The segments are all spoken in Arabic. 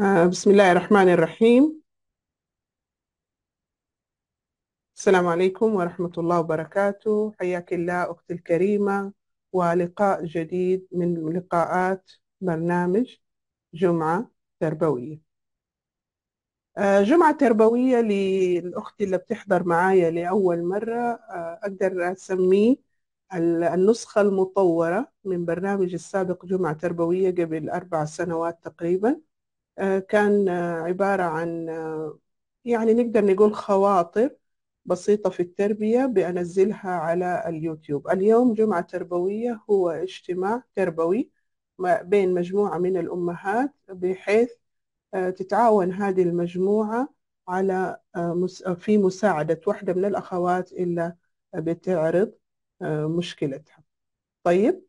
آه، بسم الله الرحمن الرحيم. السلام عليكم ورحمة الله وبركاته. حياك الله أختي الكريمة ولقاء جديد من لقاءات برنامج جمعة تربوية. آه، جمعة تربوية للأخت اللي بتحضر معايا لأول مرة آه، أقدر أسميه ال- النسخة المطورة من برنامج السابق جمعة تربوية قبل أربع سنوات تقريبا. كان آه، عبارة عن آه، يعني نقدر نقول خواطر بسيطة في التربية بأنزلها على اليوتيوب. اليوم جمعة تربوية هو اجتماع تربوي بين مجموعة من الأمهات بحيث آه، تتعاون هذه المجموعة على آه، في مساعدة واحدة من الأخوات اللي بتعرض آه، مشكلتها. طيب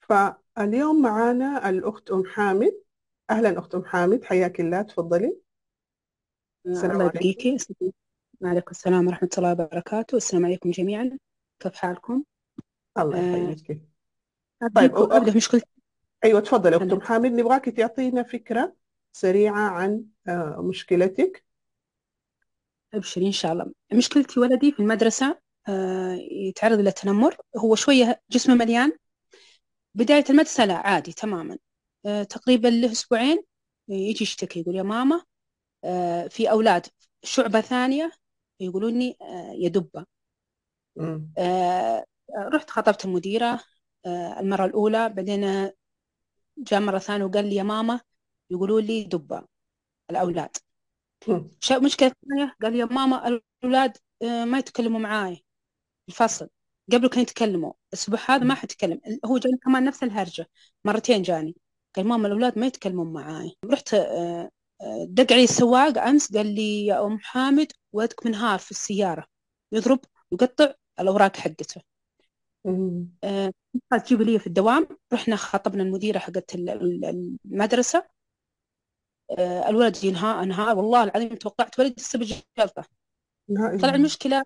فاليوم معانا الأخت أم حامد. أهلا أخت أم حامد حياك الله تفضلي. السلام الله عليكم. يبقيكي وعليكم السلام ورحمة الله وبركاته. السلام عليكم جميعا. كيف حالكم؟ الله آه، يحييك طيب أبدأ أخت بمشكلتي أيوة تفضلي أخت أنا. أم حامد نبغاك تعطينا فكرة سريعة عن آه، مشكلتك. أبشري إن شاء الله. مشكلتي ولدي في المدرسة آه، يتعرض للتنمر هو شوية جسمه مليان. بداية المدرسة لا عادي تماما. تقريبا له أسبوعين يجي يشتكي يقول يا ماما آه، في أولاد شعبة ثانية يقولوني آه، يا دبة. آه، رحت خطبت المديرة آه، المرة الأولى بعدين جاء مرة ثانية وقال لي يا ماما يقولوا لي دبة الأولاد. مشكلة ثانية؟ قال لي يا ماما الأولاد آه، ما يتكلموا معاي. الفصل. قبل كانوا يتكلموا الأسبوع هذا ما حيتكلم هو جاني كمان نفس الهرجة مرتين جاني. قال ماما الأولاد ما يتكلمون معاي. رحت آه، آه، دق علي السواق أمس قال لي يا أم حامد ولدك منهار في السيارة. يضرب يقطع الأوراق حقته. مم. آه، تجيب لي في الدوام. رحنا خطبنا المديرة حقت ال- ال- المدرسة. الولد ينهار انهار والله العظيم توقعت ولد السبب جلطة لا طلع المشكلة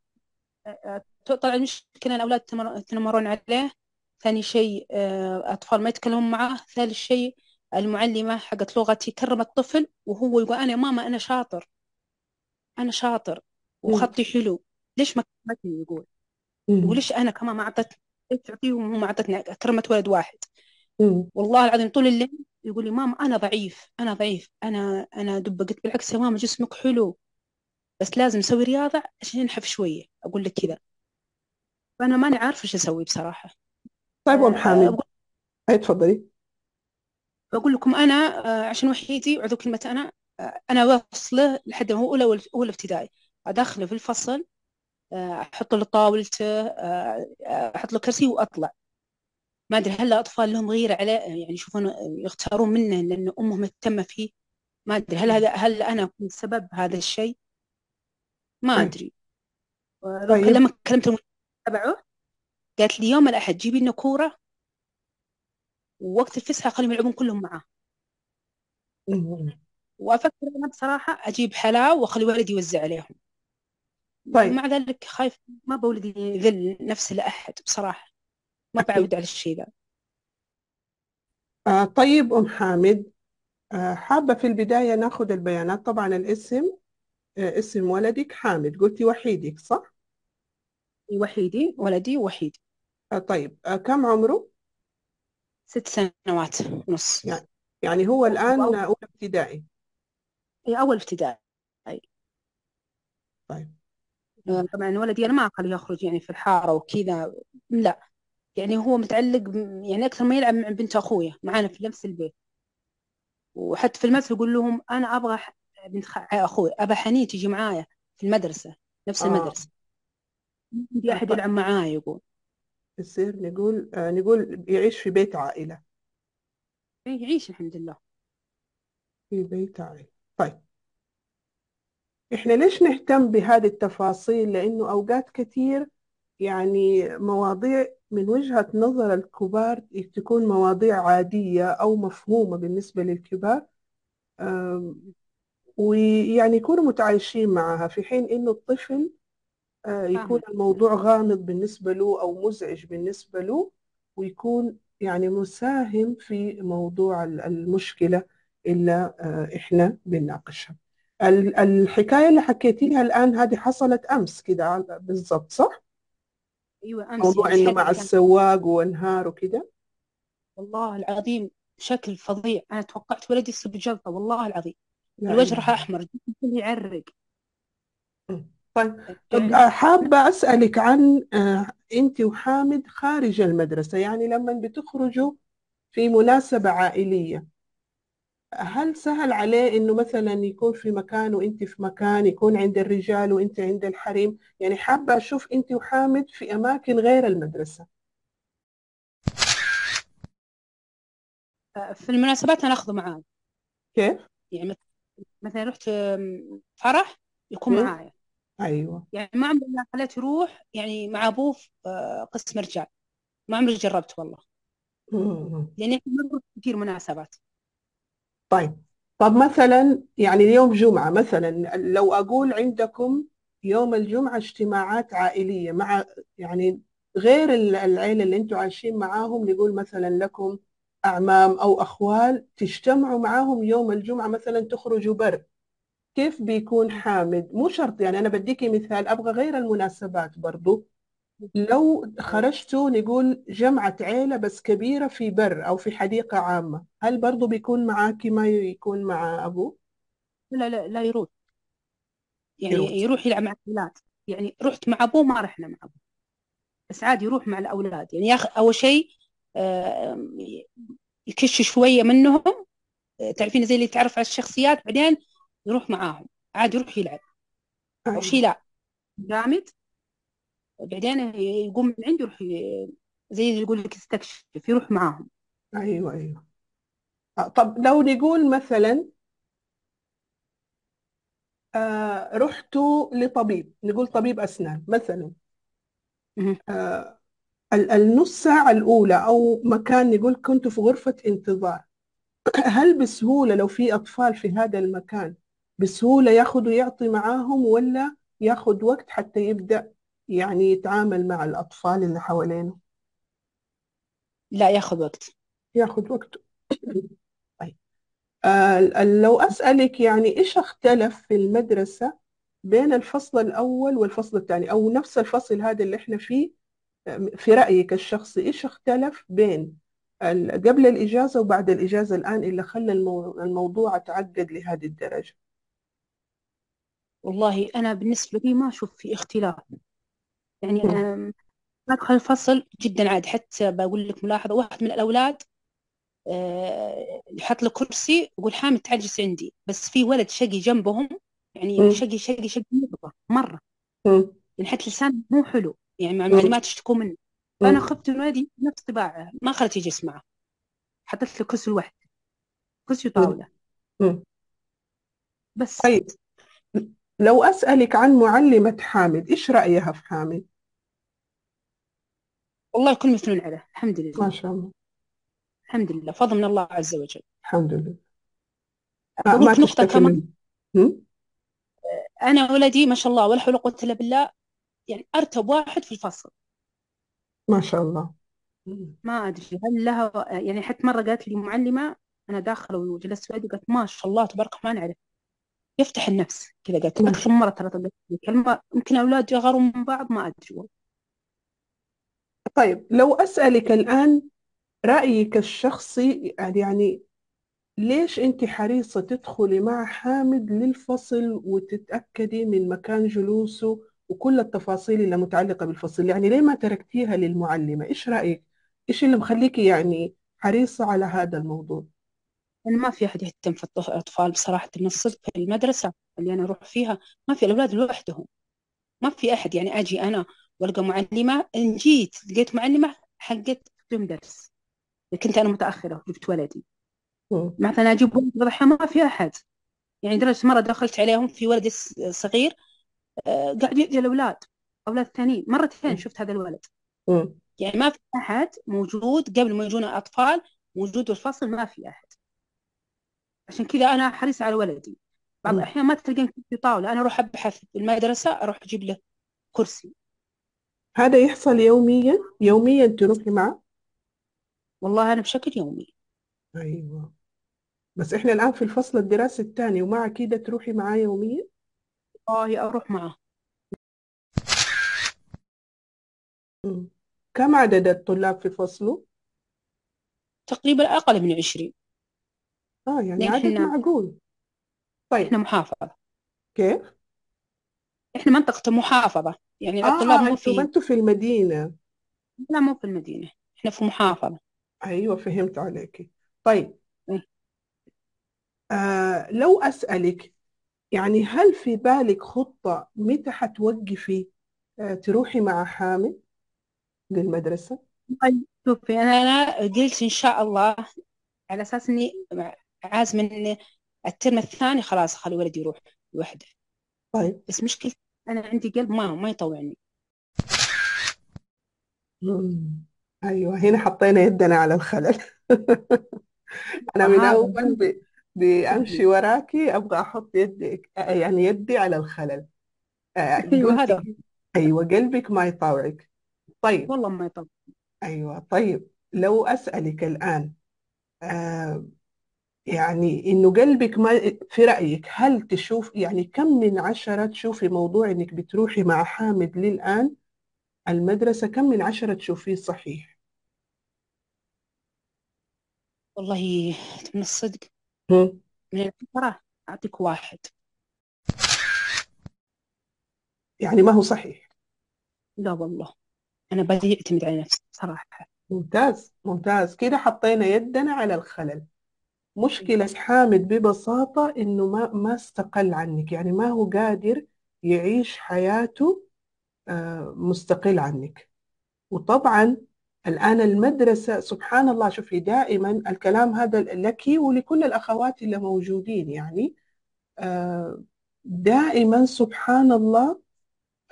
طلع المشكلة يتمر- يتنمرون عليه. ثاني شيء آه، أطفال ما يتكلمون معاه. ثالث شيء المعلمة حقت لغتي كرمت الطفل وهو يقول يا ماما أنا شاطر. أنا شاطر. وخطي حلو. ليش ما كرمتني؟ يقول. وليش أنا كمان ما اعطتني ليش تعطيهم وهم ما أعطتني؟ كرمت ولد واحد. والله العظيم طول الليل يقول لي ماما أنا ضعيف أنا ضعيف أنا أنا دب. قلت بالعكس يا ماما جسمك حلو بس لازم أسوي رياضة عشان ينحف شوية. أقول لك كذا. فأنا ماني عارفة إيش أسوي بصراحة. طيب أم آه، حامد. أقول أي تفضلي. بقول لكم أنا آه، عشان وحيدي اعذر كلمة أنا آه، أنا واصلة لحد ما هو أولى أولى ابتدائي. أدخله في الفصل آه، أحط له طاولته آه، آه، أحط له كرسي وأطلع. ما أدري هل الاطفال لهم غيرة عليه يعني يشوفون يختارون منه لأن امه مهتمة فيه. ما أدري هل هذا هل أنا كنت سبب هذا الشيء؟ ما طيب. أدري. طيب. لما كلمت تبعه قالت لي يوم الأحد جيبي لنا كورة ووقت الفسحة خليهم يلعبون كلهم معاه. مم. وأفكر أنا بصراحة أجيب حلاوة وأخلي ولدي يوزع عليهم. طيب. ومع ذلك خايف ما بولدي يذل نفسه لاحد بصراحة. ما بعود على الشيء ذا. آه طيب أم حامد. آه حابة في البداية ناخذ البيانات. طبعا الاسم آه اسم ولدك حامد. قلتي وحيدك صح؟ وحيدي ولدي وحيد. آه طيب آه كم عمره؟ ست سنوات ونص يعني يعني هو الآن وأول أولى ابتدائي. أول ابتدائي. طيب. آه، طبعا ولدي أنا ما أخليه يخرج يعني في الحارة وكذا لا. يعني هو متعلق يعني أكثر ما يلعب مع بنت أخويا معانا في نفس البيت. وحتى في المدرسة يقول لهم أنا أبغى بنت أخوي أبى حنين تجي معايا في المدرسة نفس آه. المدرسة. عندي آه، أحد طيب. يلعب معاي يقول. يصير نقول آه نقول يعيش في بيت عائلة. إيه، يعيش الحمد لله. في بيت عائلة. طيب. إحنا ليش نهتم بهذه التفاصيل؟ لأنه أوقات كثير يعني مواضيع من وجهة نظر الكبار تكون مواضيع عادية أو مفهومة بالنسبة للكبار آم، ويعني يكونوا متعايشين معها في حين إنه الطفل يكون الموضوع غامض بالنسبة له أو مزعج بالنسبة له ويكون يعني مساهم في موضوع ال- المشكلة إلا آه، إحنا بنناقشها. ال- الحكاية اللي حكيتيها الآن هذه حصلت أمس كده بالضبط صح؟ أيوه أمس موضوع يعني إنه مع السواق وانهار وكده؟ والله العظيم بشكل فظيع. أنا توقعت ولدي يصيب بجلطه والله العظيم. لا الوجه راح كله يعرق. طيب يعني آه، حابة أسألك عن آه، أنت وحامد خارج المدرسة يعني لما بتخرجوا في مناسبة عائلية هل سهل عليه إنه مثلا يكون في مكان وأنت في مكان يكون عند الرجال وأنت عند الحريم؟ يعني حابة أشوف أنت وحامد في أماكن غير المدرسة. آه، في المناسبات أنا أخذه معاي. كيف؟ يعني مث- مثلا رحت فرح يكون. معايا. أيوة. يعني ما عمري ما خليته يروح يعني مع أبوه في آه، قسم رجال. ما عمري جربت والله. مم. لاني مرة كثير مناسبات. طيب. طب مثلا يعني اليوم جمعة مثلا لو أقول عندكم يوم الجمعة اجتماعات عائلية مع يعني غير ال- العيلة اللي أنتوا عايشين معاهم نقول مثلا لكم أعمام أو أخوال تجتمعوا معاهم يوم الجمعة مثلا تخرجوا بر كيف بيكون حامد؟ مو شرط يعني أنا بديكي مثال أبغى غير المناسبات برضو. لو خرجتوا نقول جمعة عيلة بس كبيرة في بر أو في حديقة عامة هل برضو بيكون معاكي ما يكون مع أبوه؟ لا لا لا يروح. يعني يروح. يروح يلعب مع الأولاد. يعني رحت مع أبوه ما رحنا مع أبوه. بس عادي يروح مع الأولاد. يعني ياخ أول شيء يكش شوية منهم. آه، تعرفين زي اللي تعرف على الشخصيات؟ بعدين يروح معاهم. عادي يروح يلعب. أو شيء أيوة لا. جامد. بعدين يقوم من عنده يروح ي- زي اللي يقول لك يستكشف يروح معاهم. أيوة أيوة. آه، طب لو نقول مثلا آه رحتوا لطبيب نقول طبيب أسنان مثلا. آه ال- النص ساعة الأولى أو مكان نقول كنتوا في غرفة انتظار هل بسهولة لو في أطفال في هذا المكان؟ بسهولة ياخذ ويعطي معاهم ولا ياخذ وقت حتى يبدأ يعني يتعامل مع الأطفال اللي حوالينه؟ لا ياخذ وقت. ياخذ وقته طيب. آه لو أسألك يعني إيش اختلف في المدرسة بين الفصل الأول والفصل الثاني؟ أو نفس الفصل هذا اللي إحنا فيه آه، في رأيك الشخصي إيش اختلف بين قبل الإجازة وبعد الإجازة الآن اللي خلى المو- الموضوع تعقد لهذه الدرجة؟ والله أنا بالنسبة لي ما أشوف في اختلاف يعني. آم، أدخل الفصل جدا عادي حتى بقول لك ملاحظة واحد من الأولاد آه، يحط له كرسي يقول حامد تعال اجلس عندي بس في ولد شقي جنبهم يعني. شقي شقي شقي مرة. يعني حتى لسانه مو حلو يعني مع. المعلومات يشتكوا منه فأنا. خفت إنه ولدي نفس طباعه ما خلت يجلس معه حطيت له كرسي لوحده كرسي. وطاولة. بس طيب لو أسألك عن معلمة حامد إيش رأيها في حامد؟ والله الكل مثنون عليه الحمد ما لله شاء الله. الحمد لله فضل من الله عز وجل. الحمد لله. ما, بقول ما لك نقطة تشتكي كمان. منه مم؟ أنا ولدي ما شاء الله ولا حول ولا قوة إلا بالله يعني أرتب واحد في الفصل. ما شاء الله. مم. ما أدري هل لها يعني حتى مرة قالت لي معلمة أنا داخلة وجلست ولدي قالت ما شاء الله تبارك الرحمن عليه يفتح النفس. كذا قالت ما مرة ترى كلمة يمكن أولاد يغاروا من بعض ما أدري والله. طيب لو أسألك الآن رأيك الشخصي يعني ليش أنت حريصة تدخلي مع حامد للفصل وتتأكدي من مكان جلوسه وكل التفاصيل اللي متعلقة بالفصل؟ يعني ليه ما تركتيها للمعلمة؟ إيش رأيك؟ إيش اللي مخليكي يعني حريصة على هذا الموضوع؟ أنا ما في أحد يهتم في الأطفال بصراحة من الصدق في المدرسة اللي أنا أروح فيها ما في الأولاد لوحدهم. ما في أحد. يعني أجي أنا وألقى معلمة إن جيت لقيت معلمة حقت يوم درس. كنت أنا متأخرة جبت ولدي. مثلا أجيب ولد بضحى ما في أحد. يعني درجة مرة دخلت عليهم في ولد صغير آه، قاعد يأذي الأولاد أولاد ثانيين. مرتين. شفت هذا الولد. يعني ما في أحد موجود قبل ما يجونا أطفال موجود بالفصل ما في أحد. عشان كذا أنا حريصة على ولدي. بعض مم. الأحيان ما تلقين في طاولة أنا أروح أبحث في المدرسة أروح أجيب له كرسي. هذا يحصل يوميا؟ يوميا تروحي معه؟ والله أنا بشكل يومي. أيوة. بس إحنا الآن في الفصل الدراسي الثاني ومع كده تروحي معاه يوميا؟ والله أروح معه. مم. كم عدد الطلاب في فصله؟ تقريبا أقل من عشرين. آه يعني لأن عدد إحنا معقول طيب. إحنا محافظة. كيف؟ إحنا منطقة محافظة. يعني آه الطلاب مو أنتوا ما في أنتوا في المدينة. لا مو في المدينة. إحنا في محافظة. أيوة فهمت عليكي. طيب. إيه. آه لو أسألك يعني هل في بالك خطة متى حتوقفي آه تروحي مع حامد للمدرسة؟ طيب شوفي أنا أنا قلت إن شاء الله على أساس إني عازمة إني الترم الثاني خلاص خلي ولدي يروح لوحده. طيب. بس مشكلة أنا عندي قلب ما ما يطوعني. مم. أيوة هنا حطينا يدنا على الخلل. أنا من هذا أول ب- بأمشي وراكي أبغى أحط يدي يعني يدي على الخلل. آه، أيوه هذا. أيوة قلبك ما يطاوعك. طيب. والله ما يطوع أيوة طيب. لو أسألك الآن آه يعني إنه قلبك ما في رأيك هل تشوف يعني كم من عشرة تشوفي موضوع إنك بتروحي مع حامد للآن؟ المدرسة كم من عشرة تشوفيه صحيح؟ والله من الصدق هم؟ من العشرة أعطيك واحد. يعني ما هو صحيح؟ لا والله أنا بدي أعتمد على نفسي صراحة. ممتاز ممتاز. كده حطينا يدنا على الخلل. مشكلة حامد ببساطة إنه ما ما استقل عنك. يعني ما هو قادر يعيش حياته آه، مستقل عنك. وطبعا الآن المدرسة سبحان الله شوفي دائما الكلام هذا لك ولكل الأخوات اللي موجودين يعني آه، دائما سبحان الله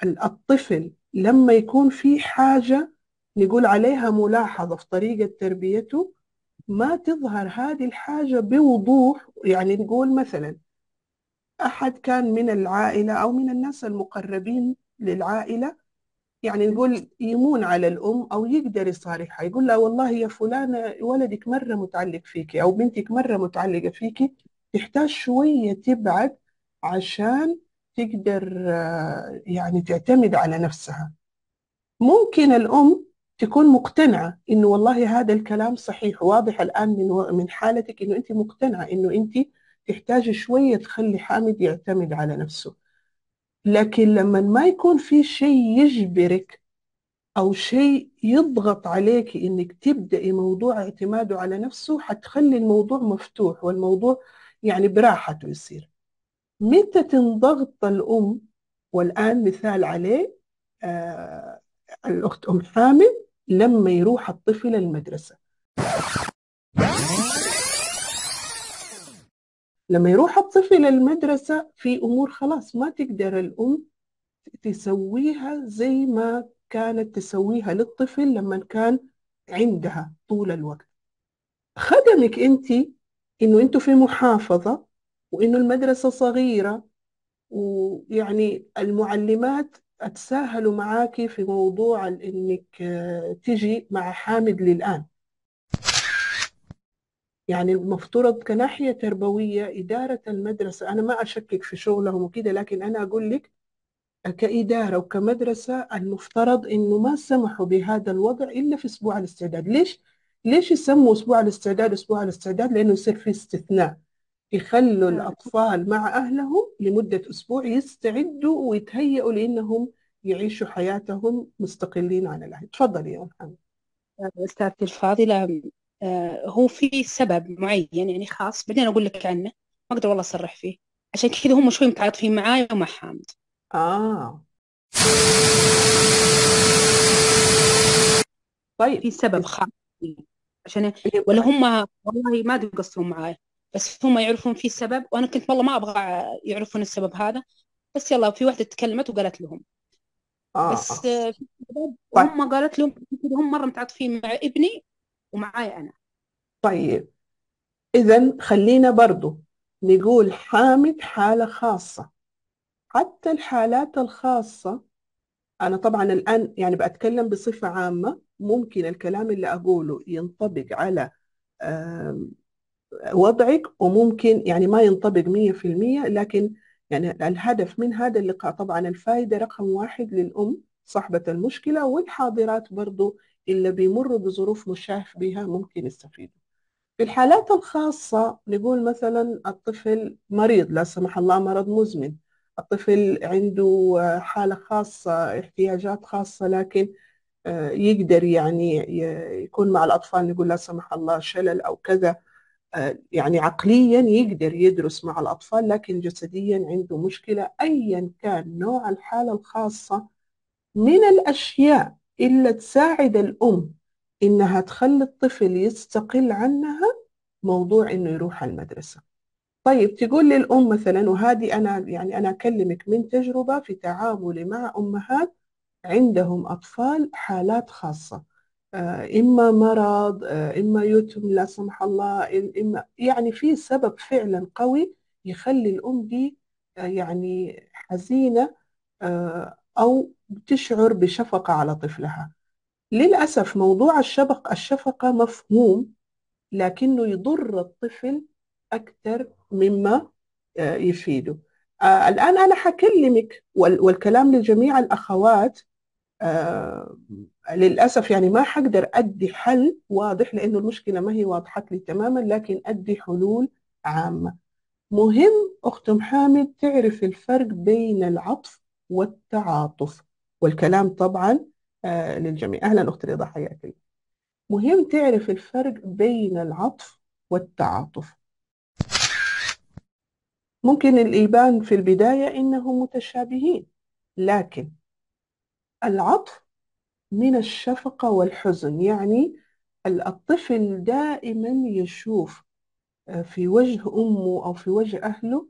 الطفل لما يكون في حاجة نقول عليها ملاحظة في طريقة تربيته ما تظهر هذه الحاجة بوضوح. يعني نقول مثلا أحد كان من العائلة أو من الناس المقربين للعائلة يعني نقول يمون على الأم أو يقدر يصارحها يقول لها والله يا فلانة ولدك مرة متعلق فيكي أو بنتك مرة متعلقة فيكي تحتاج شوية تبعد عشان تقدر آه، يعني تعتمد على نفسها. ممكن الأم تكون مقتنعة إنه والله هذا الكلام صحيح واضح الآن من من حالتك إنه أنت مقتنعة إنه أنت تحتاجي شوية تخلي حامد يعتمد على نفسه. لكن لما ما يكون في شيء يجبرك أو شيء يضغط عليك إنك تبدأي موضوع اعتماده على نفسه حتخلي الموضوع مفتوح والموضوع يعني براحته يصير. متى تنضغط الأم؟ والآن مثال عليه آه الأخت أم حامد لما يروح الطفل المدرسة. لما يروح الطفل المدرسة في أمور خلاص ما تقدر الأم تسويها زي ما كانت تسويها للطفل لما كان عندها طول الوقت. خدمك أنت إنه أنتوا في محافظة وإنه المدرسة صغيرة ويعني المعلمات أتساهلوا معاكي في موضوع إنك آه، تجي مع حامد للآن يعني المفترض كناحية تربوية إدارة المدرسة أنا ما أشكك في شغلهم وكده لكن أنا أقول لك كإدارة وكمدرسة المفترض إنه ما سمحوا بهذا الوضع إلا في أسبوع الاستعداد ليش؟ ليش يسموا أسبوع الاستعداد أسبوع الاستعداد؟ لأنه يصير في استثناء يخلوا الأطفال مع أهلهم لمدة أسبوع يستعدوا ويتهيئوا لأنهم يعيشوا حياتهم مستقلين عن الأهل. تفضلي يا محمد أستاذتي الفاضلة. آه، هو في سبب معين يعني خاص بعدين أقول لك عنه ما أقدر والله أصرح فيه. عشان كذا هم شوي متعاطفين معايا ومع حامد. آه. طيب. في سبب خاص. عشان ولا هم والله ما أدري قصدهم معاي. بس هم يعرفون في سبب وأنا كنت والله ما أبغى يعرفون السبب هذا بس يلا في واحدة تكلمت وقالت لهم آه بس آه. طيب. هم قالت لهم هم مرة متعاطفين مع ابني ومعاي أنا طيب إذا خلينا برضو نقول حامد حالة خاصة حتى الحالات الخاصة أنا طبعا الآن يعني بأتكلم بصفة عامة ممكن الكلام اللي أقوله ينطبق على وضعك وممكن يعني ما ينطبق مية في المية لكن يعني الهدف من هذا اللقاء طبعا الفائدة رقم واحد للأم صاحبة المشكلة والحاضرات برضو اللي بيمروا بظروف مشابه بها ممكن يستفيدوا. في الحالات الخاصة نقول مثلا الطفل مريض لا سمح الله مرض مزمن. الطفل عنده حالة خاصة احتياجات خاصة لكن آه، يقدر يعني يكون مع الأطفال نقول لا سمح الله شلل أو كذا. يعني عقليا يقدر يدرس مع الأطفال لكن جسديا عنده مشكلة أيا كان نوع الحالة الخاصة من الأشياء اللي تساعد الأم إنها تخلي الطفل يستقل عنها موضوع إنه يروح المدرسة. طيب تقول لي الأم مثلا وهذه أنا يعني أنا أكلمك من تجربة في تعاملي مع أمهات عندهم أطفال حالات خاصة. إما مرض آه، إما يتم لا سمح الله إما يعني في سبب فعلا قوي يخلي الأم دي آه، يعني حزينة أو تشعر بشفقة على طفلها. للأسف موضوع الشفقة الشفقة مفهوم لكنه يضر الطفل أكثر مما يفيده. الآن أنا حكلمك والكلام لجميع الأخوات للأسف يعني ما حقدر أدي حل واضح لأنه المشكلة ما هي واضحة لي تماما لكن أدي حلول عامة. مهم أخت محامد تعرف الفرق بين العطف والتعاطف والكلام طبعا آه للجميع. أهلا أخت رضا حياك مهم تعرف الفرق بين العطف والتعاطف. ممكن الإيبان في البداية إنهم متشابهين لكن العطف من الشفقة والحزن. يعني الطفل دائما يشوف آه، في وجه أمه أو في وجه أهله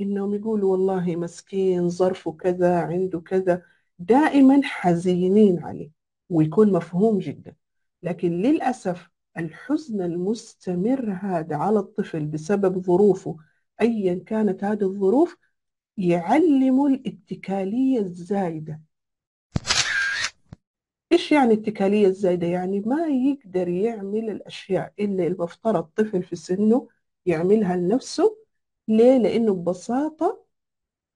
إنهم يقولوا والله مسكين ظرفه كذا عنده كذا. دائما حزينين عليه ويكون مفهوم جدا. لكن للأسف الحزن المستمر هذا على الطفل بسبب ظروفه أيا كانت هذه الظروف يعلم الاتكالية الزايدة. إيش يعني الاتكالية الزايدة؟ يعني ما يقدر يعمل الأشياء اللي المفترض طفل في سنه يعملها لنفسه ليه؟ لأنه ببساطة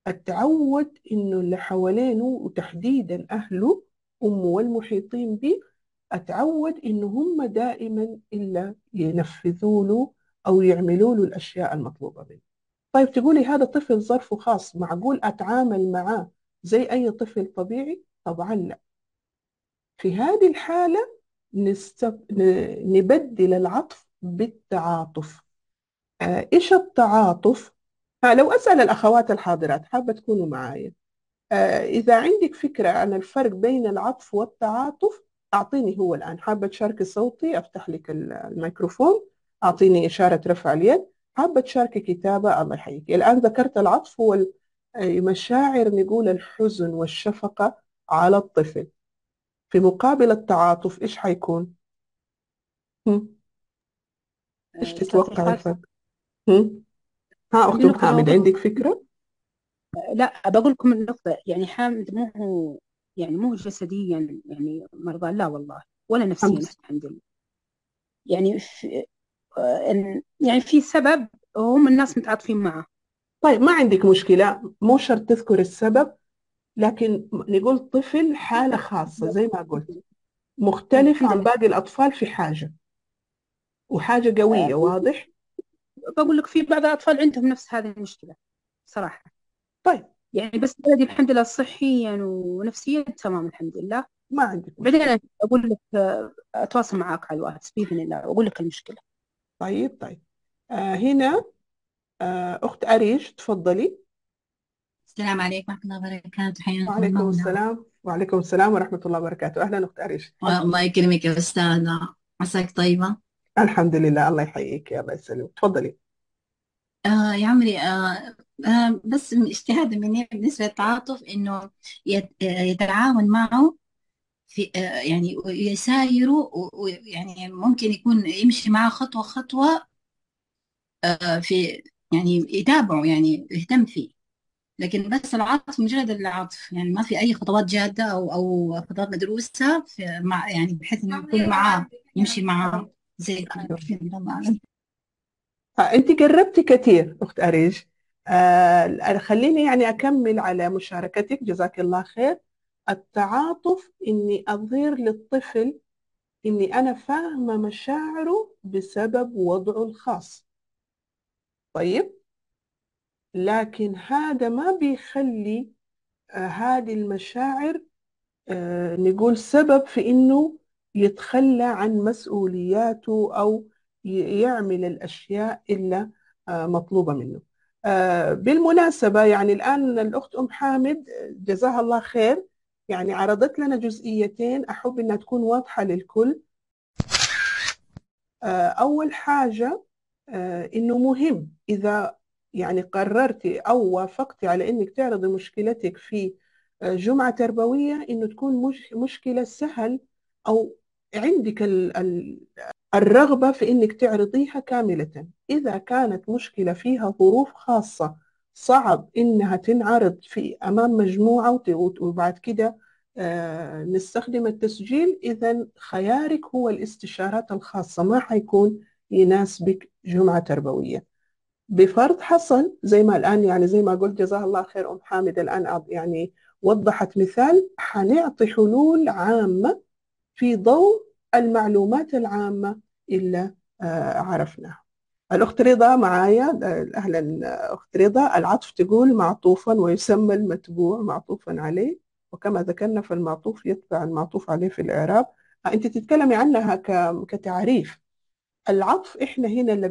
أتعود إنه اللي حوالينه وتحديدا أهله أمه والمحيطين به أتعود إنه هم دائما إلا ينفذوا له أو يعملوا له الأشياء المطلوبة منه طيب تقولي هذا طفل ظرفه خاص معقول أتعامل معاه زي أي طفل طبيعي؟ طبعا لا في هذه الحالة نستب... نبدل العطف بالتعاطف. آه، إيش التعاطف؟ ها لو أسأل الأخوات الحاضرات حابة تكونوا معايا. آه، إذا عندك فكرة عن الفرق بين العطف والتعاطف أعطيني هو الآن. حابة تشاركي صوتي؟ أفتح لك الميكروفون. أعطيني إشارة رفع اليد. حابة تشاركي كتابة؟ الله يحييك. الآن ذكرت العطف هو مشاعر نقول الحزن والشفقة على الطفل. في مقابل التعاطف إيش حيكون؟ هم؟ إيش آه، تتوقع الفرق؟ هم؟ ها أخت محمد عندك فكرة؟ لا بقول لكم النقطة يعني حامد مو هو يعني مو جسديا يعني مرضى لا والله ولا نفسيا الحمد لله يعني في آه، يعني في سبب هم الناس متعاطفين معه طيب ما عندك مشكلة مو شرط تذكر السبب لكن نقول طفل حالة خاصة زي ما قلت مختلف عن باقي الأطفال في حاجة وحاجة قوية واضح؟ بقول لك في بعض الأطفال عندهم نفس هذه المشكلة صراحة. طيب. يعني بس ولدي الحمد لله صحيا ونفسيا تمام الحمد لله. ما عندك بعدين أقول لك أتواصل معك على الواتس بإذن الله وأقول لك المشكلة. طيب طيب. آه هنا آه أخت أريش تفضلي. السلام عليكم ورحمة الله وبركاته. حياكم وعليكم الله السلام. وعليكم السلام ورحمة الله وبركاته. أهلا أخت أريش. الله يكرمك يا أستاذة. عساك طيبة؟ الحمد لله. الله يحييك. يا الله يسلمك. تفضلي. آه يا عمري آه آه بس من اجتهاد مني بالنسبة للتعاطف إنه آه، يتعاون معه في آه يعني يسايروا ويعني ممكن يكون يمشي معه خطوة خطوة آه في يعني يتابعه يعني يهتم فيه. لكن بس العطف مجرد العطف يعني ما في أي خطوات جادة أو أو خطوات مدروسة في مع يعني بحيث إنه يكون معاه يمشي معاه. زي الله اعلم أنت قربتي كثير أخت أريج. آه خليني يعني أكمل على مشاركتك. جزاك الله خير. التعاطف إني أظهر للطفل إني أنا فاهمة مشاعره بسبب وضعه الخاص. طيب؟ لكن هذا ما بيخلي آه هذه المشاعر آه نقول سبب في إنه يتخلى عن مسؤولياته أو يعمل الأشياء إلا آه مطلوبة منه. بالمناسبة يعني الآن الأخت أم حامد جزاها الله خير. يعني عرضت لنا جزئيتين أحب أنها تكون واضحة للكل. أول حاجة آه إنه مهم إذا يعني قررتي أو وافقتي على إنك تعرضي مشكلتك في جمعة تربوية إنه تكون مش مشكلة سهل أو عندك ال ال الرغبة في إنك تعرضيها كاملة. إذا كانت مشكلة فيها ظروف خاصة صعب إنها تنعرض في أمام مجموعة وبعد كده آه نستخدم التسجيل إذا خيارك هو الاستشارات الخاصة. ما حيكون يناسبك جمعة تربوية. بفرض حصل زي ما الآن يعني زي ما قلت جزاها الله خير أم حامد الآن يعني وضحت مثال حنعطي حلول عامة في ضوء المعلومات العامة اللي عرفناها. الأخت رضا معايا أهلا أخت رضا العطف تقول معطوفا ويسمى المتبوع معطوفا عليه وكما ذكرنا فالمعطوف يتبع المعطوف عليه في الإعراب. أنت تتكلمي عنها كتعريف. العطف إحنا هنا اللي,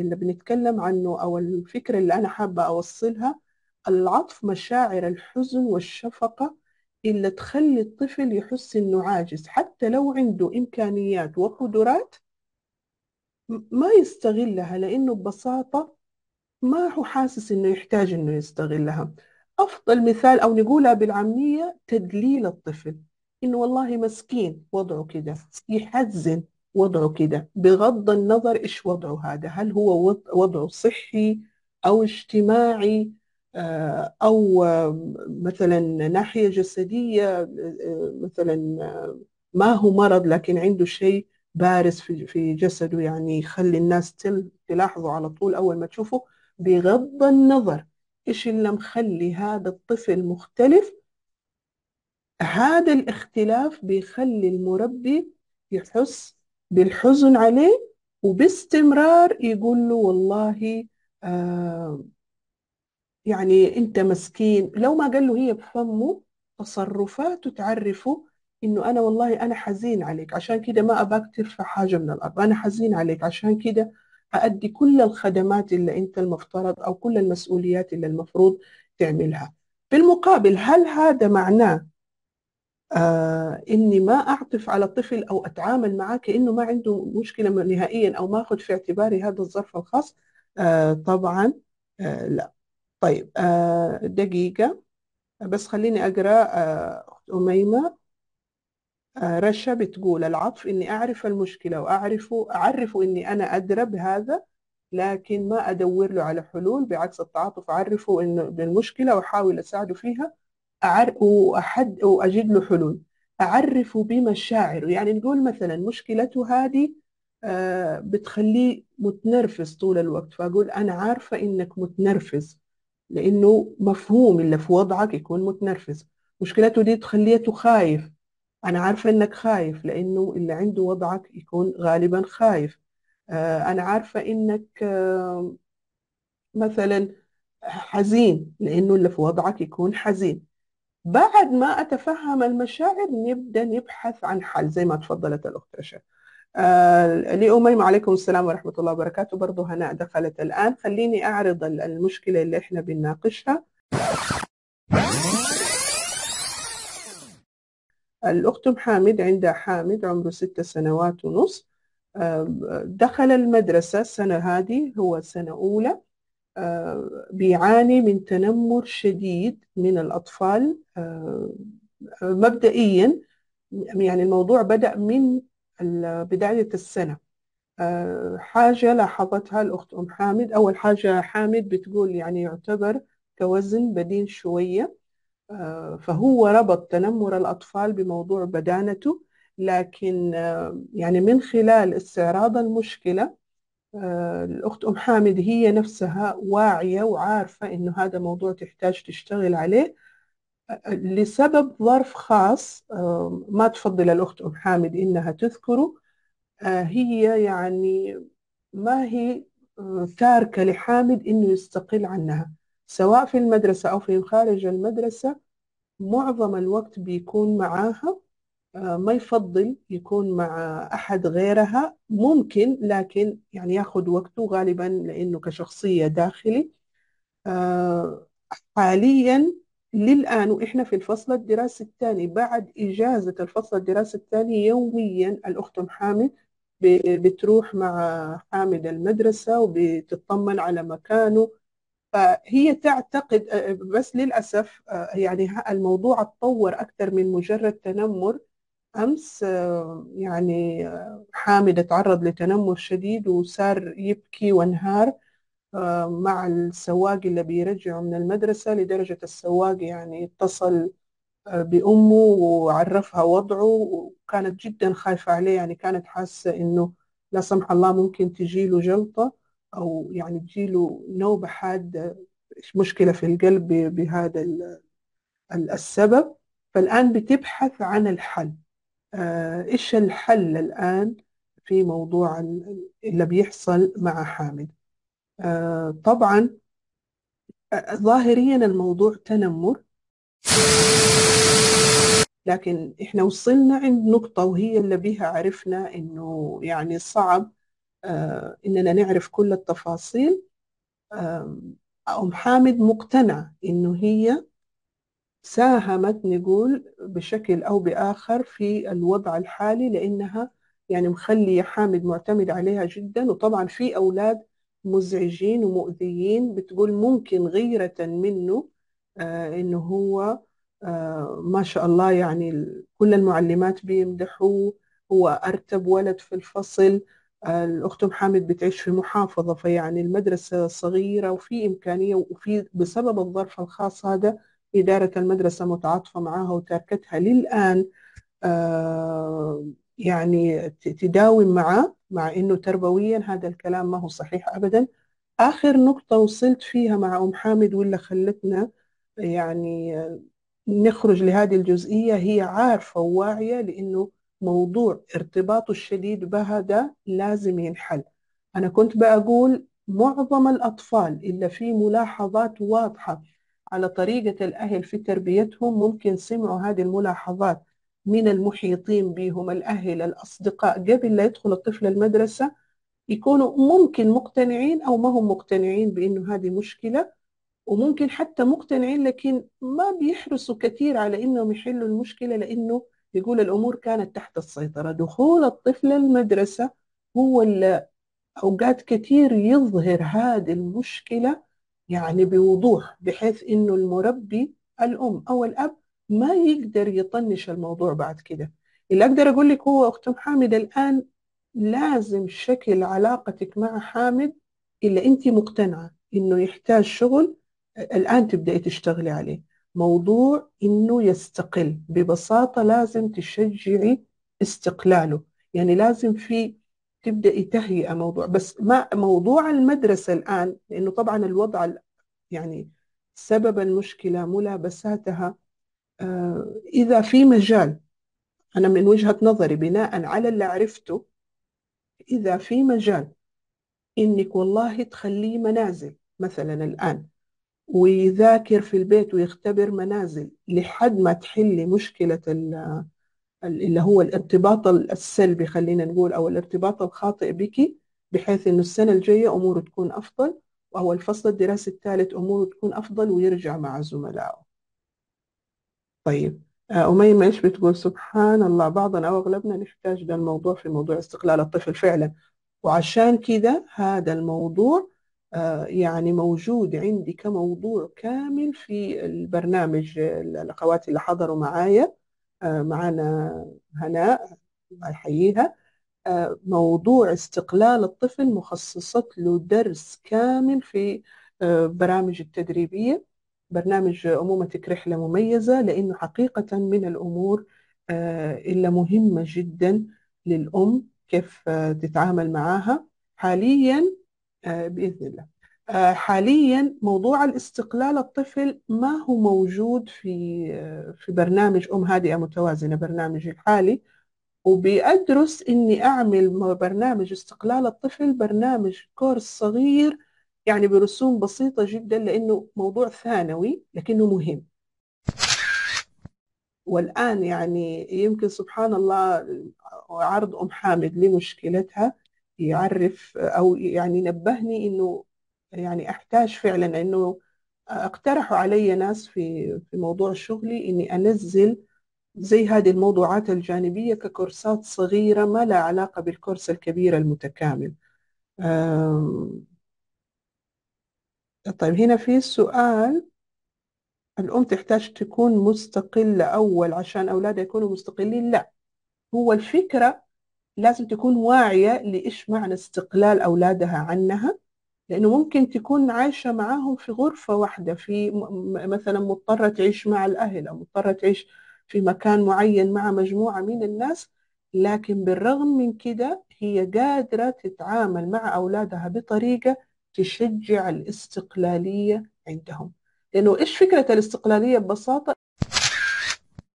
اللي بنتكلم عنه أو الفكرة اللي أنا حابة أوصلها العطف مشاعر الحزن والشفقة اللي تخلي الطفل يحس إنه عاجز حتى لو عنده إمكانيات وقدرات ما يستغلها لأنه ببساطة ما هو حاسس إنه يحتاج إنه يستغلها. أفضل مثال أو نقولها بالعامية تدليل الطفل إنه والله مسكين وضعه كده يحزن وضعه كده. بغض النظر إيش وضعه هذا هل هو وضعه صحي أو اجتماعي أو مثلا ناحية جسدية مثلا ما هو مرض لكن عنده شيء بارز في جسده يعني يخلي الناس تلاحظه على طول أول ما تشوفه. بغض النظر إيش اللي مخلي هذا الطفل مختلف هذا الاختلاف بيخلي المربي يحس بالحزن عليه وباستمرار يقول له والله آه يعني أنت مسكين. لو ما قال له هي بفمه تصرفاته تعرفه إنه أنا والله أنا حزين عليك عشان كده ما اباك ترفع حاجة من الأرض. أنا حزين عليك عشان كده أأدي كل الخدمات اللي أنت المفترض أو كل المسؤوليات اللي المفروض تعملها. بالمقابل هل هذا معناه آه إني ما أعطف على الطفل أو أتعامل معاه كأنه ما عنده مشكلة نهائيا أو ما أخذ في اعتباري هذا الظرف الخاص. آه طبعا آه لا. طيب آه دقيقة. بس خليني أقرأ أخت آه أميمة. آه رشا بتقول العطف إني أعرف المشكلة وأعرف أعرف إني أنا أدرى بهذا لكن ما أدور له على حلول. بعكس التعاطف أعرفه إنه بالمشكلة وأحاول أساعده فيها. أعر وأحد وأجد له حلول. أعرفه بمشاعره يعني نقول مثلا مشكلته هذه آه بتخليه متنرفز طول الوقت. فأقول أنا عارفة إنك متنرفز لأنه مفهوم اللي في وضعك يكون متنرفز. مشكلته دي تخليته خايف أنا عارفة إنك خايف لأنه اللي عنده وضعك يكون غالبا خايف. آه أنا عارفة إنك آه مثلا حزين لأنه اللي في وضعك يكون حزين. بعد ما أتفهم المشاعر نبدأ نبحث عن حل زي ما تفضلت الأخت رشا. آه لأميم عليكم السلام ورحمة الله وبركاته. برضو هناء دخلت الآن. خليني أعرض المشكلة اللي إحنا بنناقشها. الأخت حامد عندها حامد عمره ست سنوات ونص. آه دخل المدرسة السنة هذه هو سنة أولى بيعاني من تنمر شديد من الأطفال مبدئيا يعني الموضوع بدأ من بداية السنة. حاجة لاحظتها الأخت أم حامد. أول حاجة حامد بتقول يعني يعتبر كوزن بدين شوية فهو ربط تنمر الأطفال بموضوع بدانته لكن يعني من خلال استعراض المشكلة آه، الأخت أم حامد هي نفسها واعية وعارفة إنه هذا موضوع تحتاج تشتغل عليه آه، لسبب ظرف خاص آه، ما تفضل الأخت أم حامد إنها تذكره هي يعني ما هي تاركة لحامد إنه يستقل عنها سواء في المدرسة أو في خارج المدرسة معظم الوقت بيكون معاها آه، ما يفضل يكون مع أحد غيرها ممكن لكن يعني ياخذ وقته غالبا لأنه كشخصية داخلي. آه، حاليا للآن وإحنا في الفصل الدراسي الثاني بعد إجازة الفصل الدراسي الثاني يوميا الأخت محامد بتروح مع حامد المدرسة وبتطمن على مكانه. فهي تعتقد آه، بس للأسف يعني الموضوع تطور أكثر من مجرد تنمر. أمس آه، يعني آه، حامد تعرض لتنمر شديد وصار يبكي وانهار آه، مع السواق اللي بيرجعه من المدرسة لدرجة السواق يعني اتصل بأمه وعرفها وضعه وكانت جدا خايفة عليه يعني كانت حاسة إنه لا سمح الله ممكن تجيله جلطة أو يعني تجيله نوبة حادة مشكلة في القلب بهذا السبب. فالآن بتبحث عن الحل. إيش الحل الآن في موضوع اللي بيحصل مع حامد؟ آه، طبعا آه، ظاهريا الموضوع تنمر لكن إحنا وصلنا عند نقطة وهي اللي بها عرفنا إنه يعني صعب إننا نعرف كل التفاصيل. أم حامد مقتنعة إنه هي ساهمت نقول بشكل أو بآخر في الوضع الحالي لأنها يعني مخلية حامد معتمد عليها جدا. وطبعا في أولاد مزعجين ومؤذيين بتقول ممكن غيرة منه آه إنه هو آه ما شاء الله يعني كل المعلمات بيمدحوه هو أرتب ولد في الفصل آه محمد بتعيش في محافظة فيعني المدرسة صغيرة وفي إمكانية وفي بسبب الظرف الخاص هذا إدارة المدرسة متعاطفة معها وتركتها للآن آه، يعني تداوم معه مع إنه تربويا هذا الكلام ما هو صحيح أبدا. آخر نقطة وصلت فيها مع أم حامد ولا خلتنا يعني نخرج لهذه الجزئية هي عارفة وواعية لأنه موضوع ارتباطه الشديد بها ده لازم ينحل. أنا كنت بقول معظم الأطفال اللي في ملاحظات واضحة على طريقة الأهل في تربيتهم ممكن سمعوا هذه الملاحظات من المحيطين بهم الأهل الأصدقاء. قبل لا يدخل الطفل المدرسة يكونوا ممكن مقتنعين أو ما هم مقتنعين بأنه هذه مشكلة وممكن حتى مقتنعين لكن ما بيحرصوا كثير على أنهم يحلوا المشكلة لأنه يقول الأمور كانت تحت السيطرة. دخول الطفل المدرسة هو اللي أوقات كثير يظهر هذه المشكلة يعني بوضوح بحيث إنه المربي الأم أو الأب ما يقدر يطنش الموضوع بعد كده. اللي أقدر أقول لك هو أخت حامد الآن لازم شكل علاقتك مع حامد إلا أنت مقتنعة إنه يحتاج شغل الآن تبدأي تشتغلي عليه. موضوع إنه يستقل ببساطة لازم تشجعي استقلاله. يعني لازم في تبدأي تهيئة موضوع. بس ما موضوع المدرسة الآن لأنه طبعا الوضع يعني سبب المشكلة ملابساتها آه، إذا في مجال أنا من وجهة نظري بناء على اللي عرفته إذا في مجال إنك والله تخليه منازل مثلا الآن ويذاكر في البيت ويختبر منازل لحد ما تحلي مشكلة اللي هو الارتباط السلبي خلينا نقول أو الارتباط الخاطئ بك بحيث إنه السنة الجاية أموره تكون أفضل أو الفصل الدراسي الثالث أموره تكون أفضل ويرجع مع زملائه. طيب آه، أميمة إيش بتقول؟ سبحان الله بعضنا أو أغلبنا نحتاج ده الموضوع في موضوع استقلال الطفل فعلا. وعشان كده هذا الموضوع آه، يعني موجود عندي كموضوع كامل في البرنامج الأخوات اللي حضروا معايا. آه، معنا هناء الله يحييها. آه، موضوع استقلال الطفل مخصصت له درس كامل في آه، برامج التدريبية برنامج أمومتك رحلة مميزة لأنه حقيقة من الأمور اللي مهمة جدا للأم كيف تتعامل معها حاليا آه، بإذن الله. آه، حاليا موضوع الاستقلال الطفل ما هو موجود في آه، في برنامج أم هادئة متوازنة برنامج الحالي. وبأدرس إني أعمل م- برنامج استقلال الطفل برنامج كورس صغير يعني برسوم بسيطة جدا لأنه موضوع ثانوي لكنه مهم. والآن يعني يمكن سبحان الله عرض أم حامد لمشكلتها يعرف أو يعني نبهني إنه يعني أحتاج فعلا إنه أقترحوا علي ناس في في موضوع شغلي إني أنزل زي هذه الموضوعات الجانبية ككورسات صغيرة ما لها علاقة بالكورس الكبير المتكامل. طيب هنا في سؤال. الأم تحتاج تكون مستقلة أول عشان أولادها يكونوا مستقلين؟ لا. هو الفكرة لازم تكون واعية لإيش معنى استقلال أولادها عنها. لأنه ممكن تكون عايشة معاهم في غرفة واحدة في مثلا مضطرة تعيش مع الأهل أو مضطرة تعيش في مكان معين مع مجموعة من الناس لكن بالرغم من كده هي قادرة تتعامل مع أولادها بطريقة تشجع الاستقلالية عندهم. لأنه إيش فكرة الاستقلالية؟ ببساطة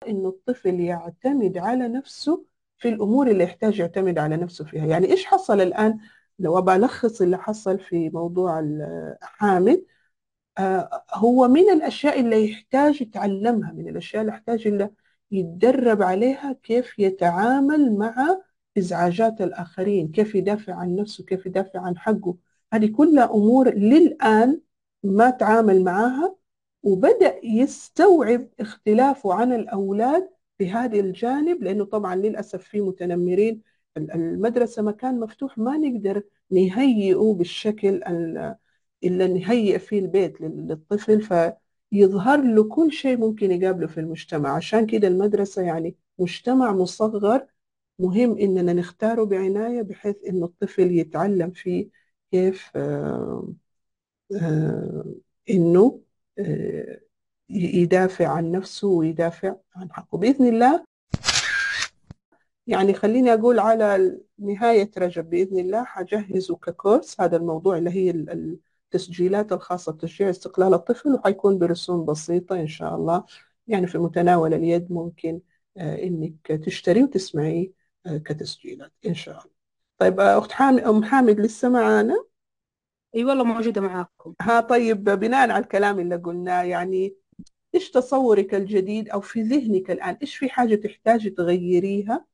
إنه الطفل يعتمد على نفسه في الأمور اللي يحتاج يعتمد على نفسه فيها. يعني إيش حصل الآن؟ لو بلخص اللي حصل في موضوع الحامل آه، هو من الأشياء اللي يحتاج يتعلمها من الأشياء اللي يحتاج اللي يتدرب عليها كيف يتعامل مع إزعاجات الآخرين كيف يدافع عن نفسه كيف يدافع عن حقه. هذه كلها أمور للآن ما تعامل معاها وبدأ يستوعب اختلافه عن الأولاد في هذا الجانب لأنه طبعا للأسف في متنمرين ال- المدرسة مكان مفتوح ما نقدر نهيئه بالشكل ال- اللي نهيئ فيه البيت لل- للطفل فيظهر له كل شيء ممكن يقابله في المجتمع. عشان كده المدرسة يعني مجتمع مصغر مهم إننا نختاره بعناية بحيث إنه الطفل يتعلم فيه كيف آه، آه، إنه آه، يدافع عن نفسه ويدافع عن حقه. بإذن الله يعني خليني أقول على نهاية رجب بإذن الله حجهزه ككورس. هذا الموضوع اللي هي ال- التسجيلات الخاصة بتشجيع استقلال الطفل وحيكون برسوم بسيطة إن شاء الله. يعني في متناول اليد ممكن آه، إنك تشتري وتسمعيه آه، كتسجيلات إن شاء الله. طيب آه، أخت حامد أم حامد لسه معانا؟ أي والله موجودة معاكم. ها طيب بناء على الكلام اللي قلناه يعني إيش تصورك الجديد أو في ذهنك الآن؟ إيش في حاجة تحتاجي تغيريها؟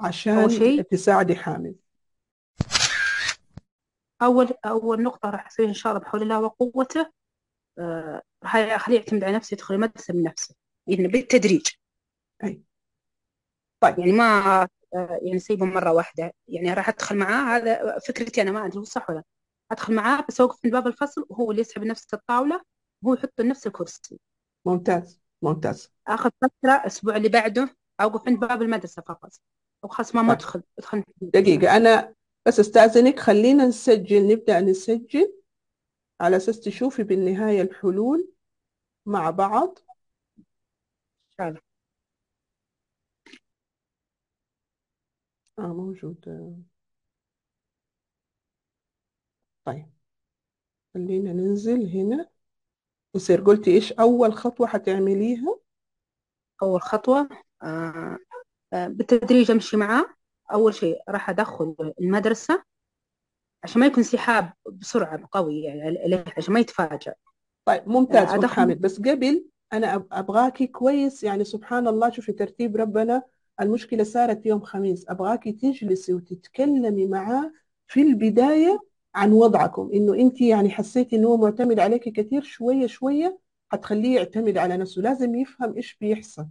عشان شيء؟ تساعدي حامد. أول أول نقطة راح أسويها إن شاء الله بحول الله وقوته آه راح أخليه يعتمد على نفسه يدخل المدرسة بنفسه يعني بالتدريج. أي. طيب يعني ما آه يعني سيبه مرة واحدة يعني راح أدخل معاه هذا فكرتي أنا ما أدري هو صح ولا لا. أدخل معاه بس أوقف عند باب الفصل وهو اللي يسحب نفس الطاولة وهو يحط نفس الكرسي. ممتاز ممتاز. اخذ فترة الأسبوع اللي بعده أوقف عند باب المدرسة فقط. وخلاص ما ما طيب ادخل ادخل دقيقة أنا بس أستأذنك خلينا نسجل نبدأ نسجل على أساس تشوفي بالنهاية الحلول مع بعض. ان شاء الله آه موجود. طيب. خلينا ننزل هنا. يصير قلتي إيش أول خطوة حتعمليها؟ أول خطوة؟ آه بالتدريج أمشي معاه. أول شيء راح أدخل المدرسة عشان ما يكون سحاب بسرعة قوي يعني عليه عشان ما يتفاجأ. طيب ممتاز أم أدخل. حامد بس قبل أنا أب- أبغاكي كويس يعني سبحان الله شوفي ترتيب ربنا. المشكلة صارت يوم خميس. أبغاكي تجلسي وتتكلمي معاه في البداية عن وضعكم. إنه أنت يعني حسيتي إنه هو معتمد عليكي كثير شوية شوية حتخليه يعتمد على نفسه. لازم يفهم إيش بيحصل.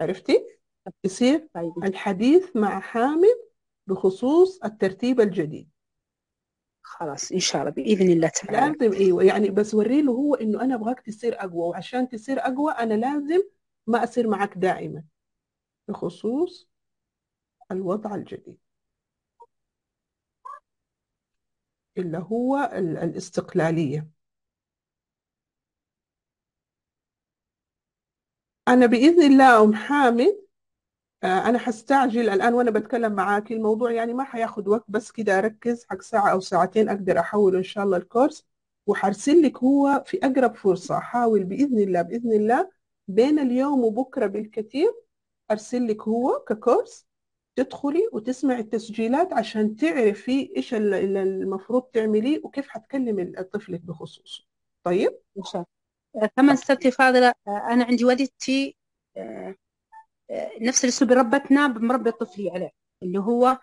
عرفتي؟ يصير طيب. الحديث مع حامد بخصوص الترتيب الجديد. خلاص إن شاء الله بإذن الله تعالى. لازم إيوه يعني بس وري له هو إنه أنا أبغاك تصير أقوى وعشان تصير أقوى أنا لازم ما أصير معك دائما بخصوص الوضع الجديد. اللي هو ال- الاستقلالية. أنا بإذن الله أم حامد آه، أنا حستعجل الآن وأنا بتكلم معاك. الموضوع يعني ما حياخد وقت بس كده أركز حق ساعة أو ساعتين أقدر أحول إن شاء الله الكورس. وحرسل لك هو في أقرب فرصة. أحاول بإذن الله بإذن الله بين اليوم وبكرة بالكثير أرسل لك هو ككورس تدخلي وتسمعي التسجيلات عشان تعرفي إيش ال- ال- المفروض تعمليه وكيف حتكلمي طفلك بخصوصه. طيب؟ إن شاء الله. آه، كمان ستي فاضلة آه، أنا عندي والدتي نفس الأسلوب اللي ربتنا بمربي طفلي عليه اللي هو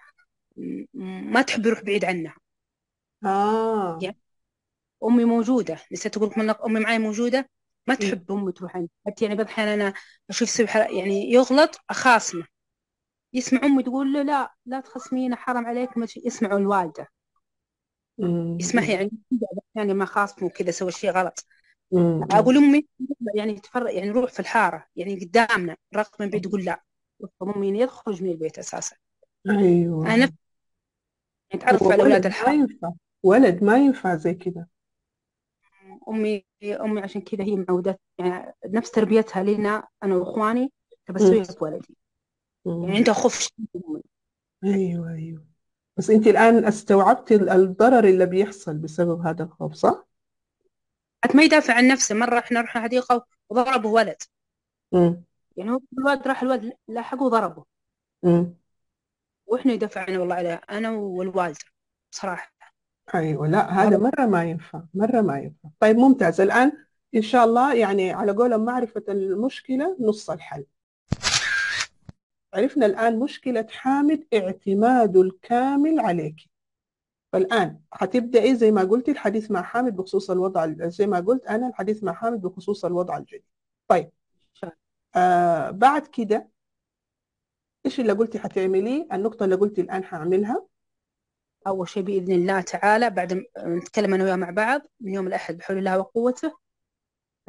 ما تحب يروح بعيد عنها آه. يعني أمي موجودة نسيت أقول لكم أمي معي موجودة ما إيه. تحب أمي تروح عندي حتى يعني بعض الأحيان أنا أشوف سبح يعني يغلط أخاصمه. يسمع أمي تقول له لا لا تخصمينا حرام عليك يسمعوا الوالدة. مم. يسمح يعني يعني ما خاصمه كذا سوى شيء غلط. مم. أقول أمي يعني تفرق يعني روح في الحارة يعني قدامنا رقم من بعيد يقول لا. أمي يخرج من البيت أساسا. أيوه. أنا نفسي يعني على أولاد ولد ما ينفع ولد ما ينفع زي كده. أمي أمي عشان كذا هي معودة يعني نفس تربيتها لنا أنا وإخواني تبسويها بولدي. يعني مم. عندها خوف أمي. أيوه أيوه. بس أنت الآن استوعبتي ال- الضرر اللي بيحصل بسبب هذا الخوف صح؟ حتى ما يدافع عن نفسه مرة إحنا رحنا حديقة وضربه ولد. مم. يعني هو الولد راح الولد لاحقه وضربه. مم. وإحنا يدافع عنه والله عليه أنا والوالدة بصراحة. أيوه لا هذا مرة ما ينفع مرة ما ينفع. طيب ممتاز. الآن إن شاء الله يعني على قولهم معرفة المشكلة نص الحل. عرفنا الآن مشكلة حامد اعتماده الكامل عليك. فالآن هتبدأي زي ما قلتي الحديث مع حامد بخصوص الوضع زي ما قلت أنا الحديث مع حامد بخصوص الوضع الجديد. طيب. آه بعد كده إيش اللي قلتي حتعمليه؟ النقطة اللي قلتي الآن حأعملها. أول شيء بإذن الله تعالى بعد ما نتكلم أنا وياه مع بعض من يوم الأحد بحول الله وقوته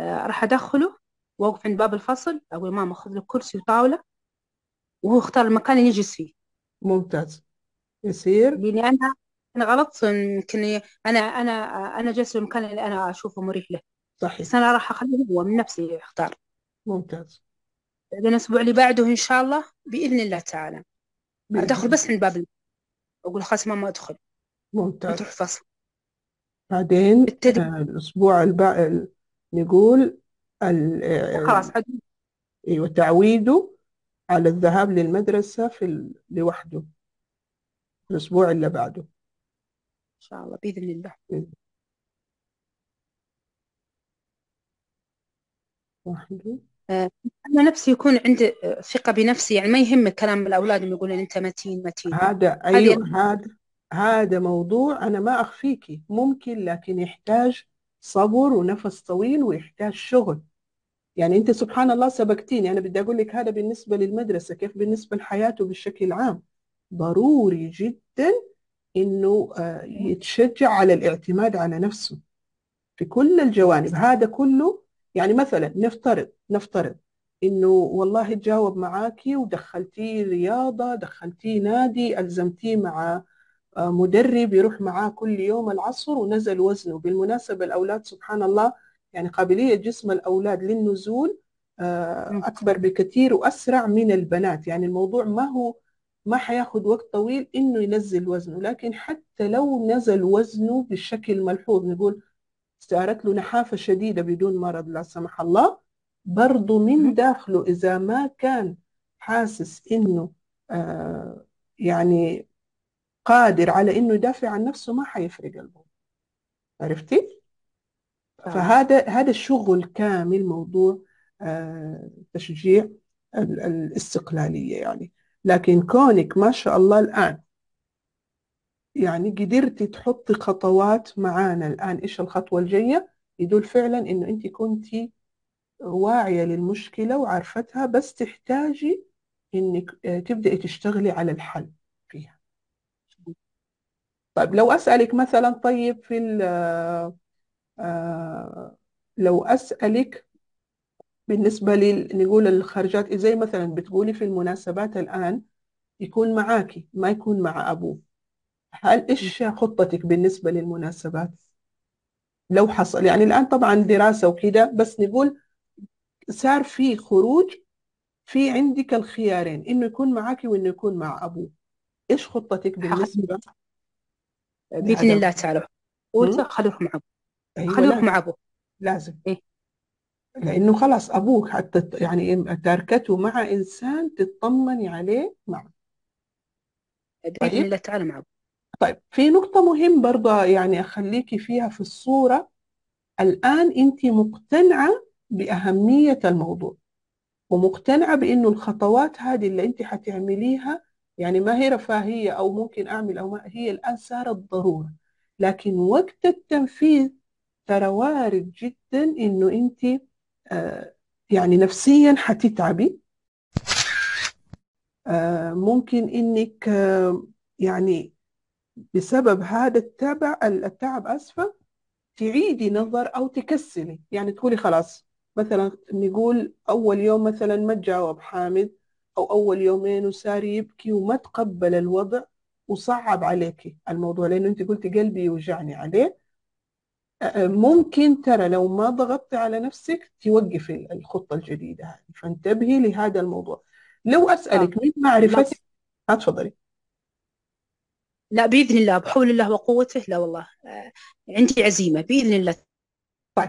آه، راح أدخله وأوقف عند باب الفصل أقول ماما خذ له كرسي وطاولة وهو اختار المكان اللي يجلس فيه. ممتاز. يصير. لأني أنا أنا غلط يمكن أنا أنا جالسة في المكان اللي أنا أشوفه مريح له. صحيح. بس أنا راح أخليه هو من نفسه يختار. ممتاز. بعدين الأسبوع اللي بعده إن شاء الله بإذن الله تعالى. الله. بس عند باب. أقول خلاص ماما أدخل. ممتاز. تروح فصل بعدين بالتدريج. آه، الأسبوع الباقي نقول ال- آه، خلاص عاد. أيوة تعويده على الذهاب للمدرسة في ال... لوحده. الأسبوع اللي بعده. شاء الله بإذن الله. وحده أنا نفسي يكون عندي ثقة بنفسي يعني ما يهمك كلام الأولاد اللي يقولون أنت متين متين هذا أيوة هذا هذا موضوع أنا ما أخفيكي ممكن لكن يحتاج صبر ونفس طويل ويحتاج شغل. يعني أنت سبحان الله سبقتيني أنا بدي أقول لك هذا بالنسبة للمدرسة كيف بالنسبة لحياته بشكل عام ضروري جدا إنه آه، يتشجع على الاعتماد على نفسه في كل الجوانب. هذا كله يعني مثلا نفترض نفترض إنه والله تجاوب معاكي ودخلتيه رياضة دخلتيه نادي ألزمتيه مع آه، مدرب يروح معاه كل يوم العصر ونزل وزنه. بالمناسبة الأولاد سبحان الله يعني قابلية جسم الأولاد للنزول آه، مم. أكبر بكثير وأسرع من البنات. يعني الموضوع ما هو ما حياخد وقت طويل إنه ينزل وزنه لكن حتى لو نزل وزنه بشكل ملحوظ نقول صارت له نحافة شديدة بدون مرض لا سمح الله برضو من. داخله إذا ما كان حاسس إنه آه يعني قادر على إنه يدافع عن نفسه ما حيفرق الموضوع عرفتي؟ فاهمة. فهذا هذا الشغل كامل موضوع آه تشجيع ال- الاستقلالية يعني لكن كونك ما شاء الله الآن يعني قدرتي تحطي خطوات معانا الآن إيش الخطوة الجاية؟ يدل فعلا إنه أنت كنتي واعية للمشكلة وعارفتها بس تحتاجي إنك آه، تبدأي تشتغلي على الحل فيها. طيب لو أسألك مثلا طيب في آه، آه، لو أسألك بالنسبة لل نقول الخرجات زي مثلا بتقولي في المناسبات الآن يكون معاكي ما يكون مع أبوه. هل إيش خطتك بالنسبة للمناسبات؟ لو حصل يعني الآن طبعا دراسة وكده بس نقول صار في خروج في عندك الخيارين إنه يكون معك وإنه يكون مع أبوه. إيش خطتك بالنسبة؟ بإذن الله تعالى؟ خلوك مع أبوه. أيوة لازم. مع أبوه. لازم. إيه. لأنه خلاص أبوك حتى يعني تركته مع إنسان تطمني عليه معه. طيب. الله تعالى مع طيب في نقطة مهم برضه يعني أخليكي فيها في الصورة. الآن أنت مقتنعة بأهمية الموضوع ومقتنعة بإنه الخطوات هذه اللي أنت حتعمليها يعني ما هي رفاهية أو ممكن أعمل أو ما هي الآن صارت ضرورة. لكن وقت التنفيذ ترى وارد جدا إنه أنت يعني نفسيا حتتعبي. آه ممكن إنك آه يعني بسبب هذا التعب التعب أسفة تعيدي نظر أو تكسلي. يعني تقولي خلاص مثلا نقول أول يوم مثلا ما تجاوب حامد أو أول يومين وصار يبكي وما تقبل الوضع وصعب عليكي الموضوع لأنه أنت قلتي قلبي يوجعني عليه. ممكن ترى لو ما ضغطتي على نفسك توقفي الخطة الجديدة هذه. فانتبهي لهذا الموضوع. لو آه. أسألك من لا معرفتك ها تفضلي. لا بإذن الله بحول الله وقوته. لا والله. آه عندي عزيمة. بإذن الله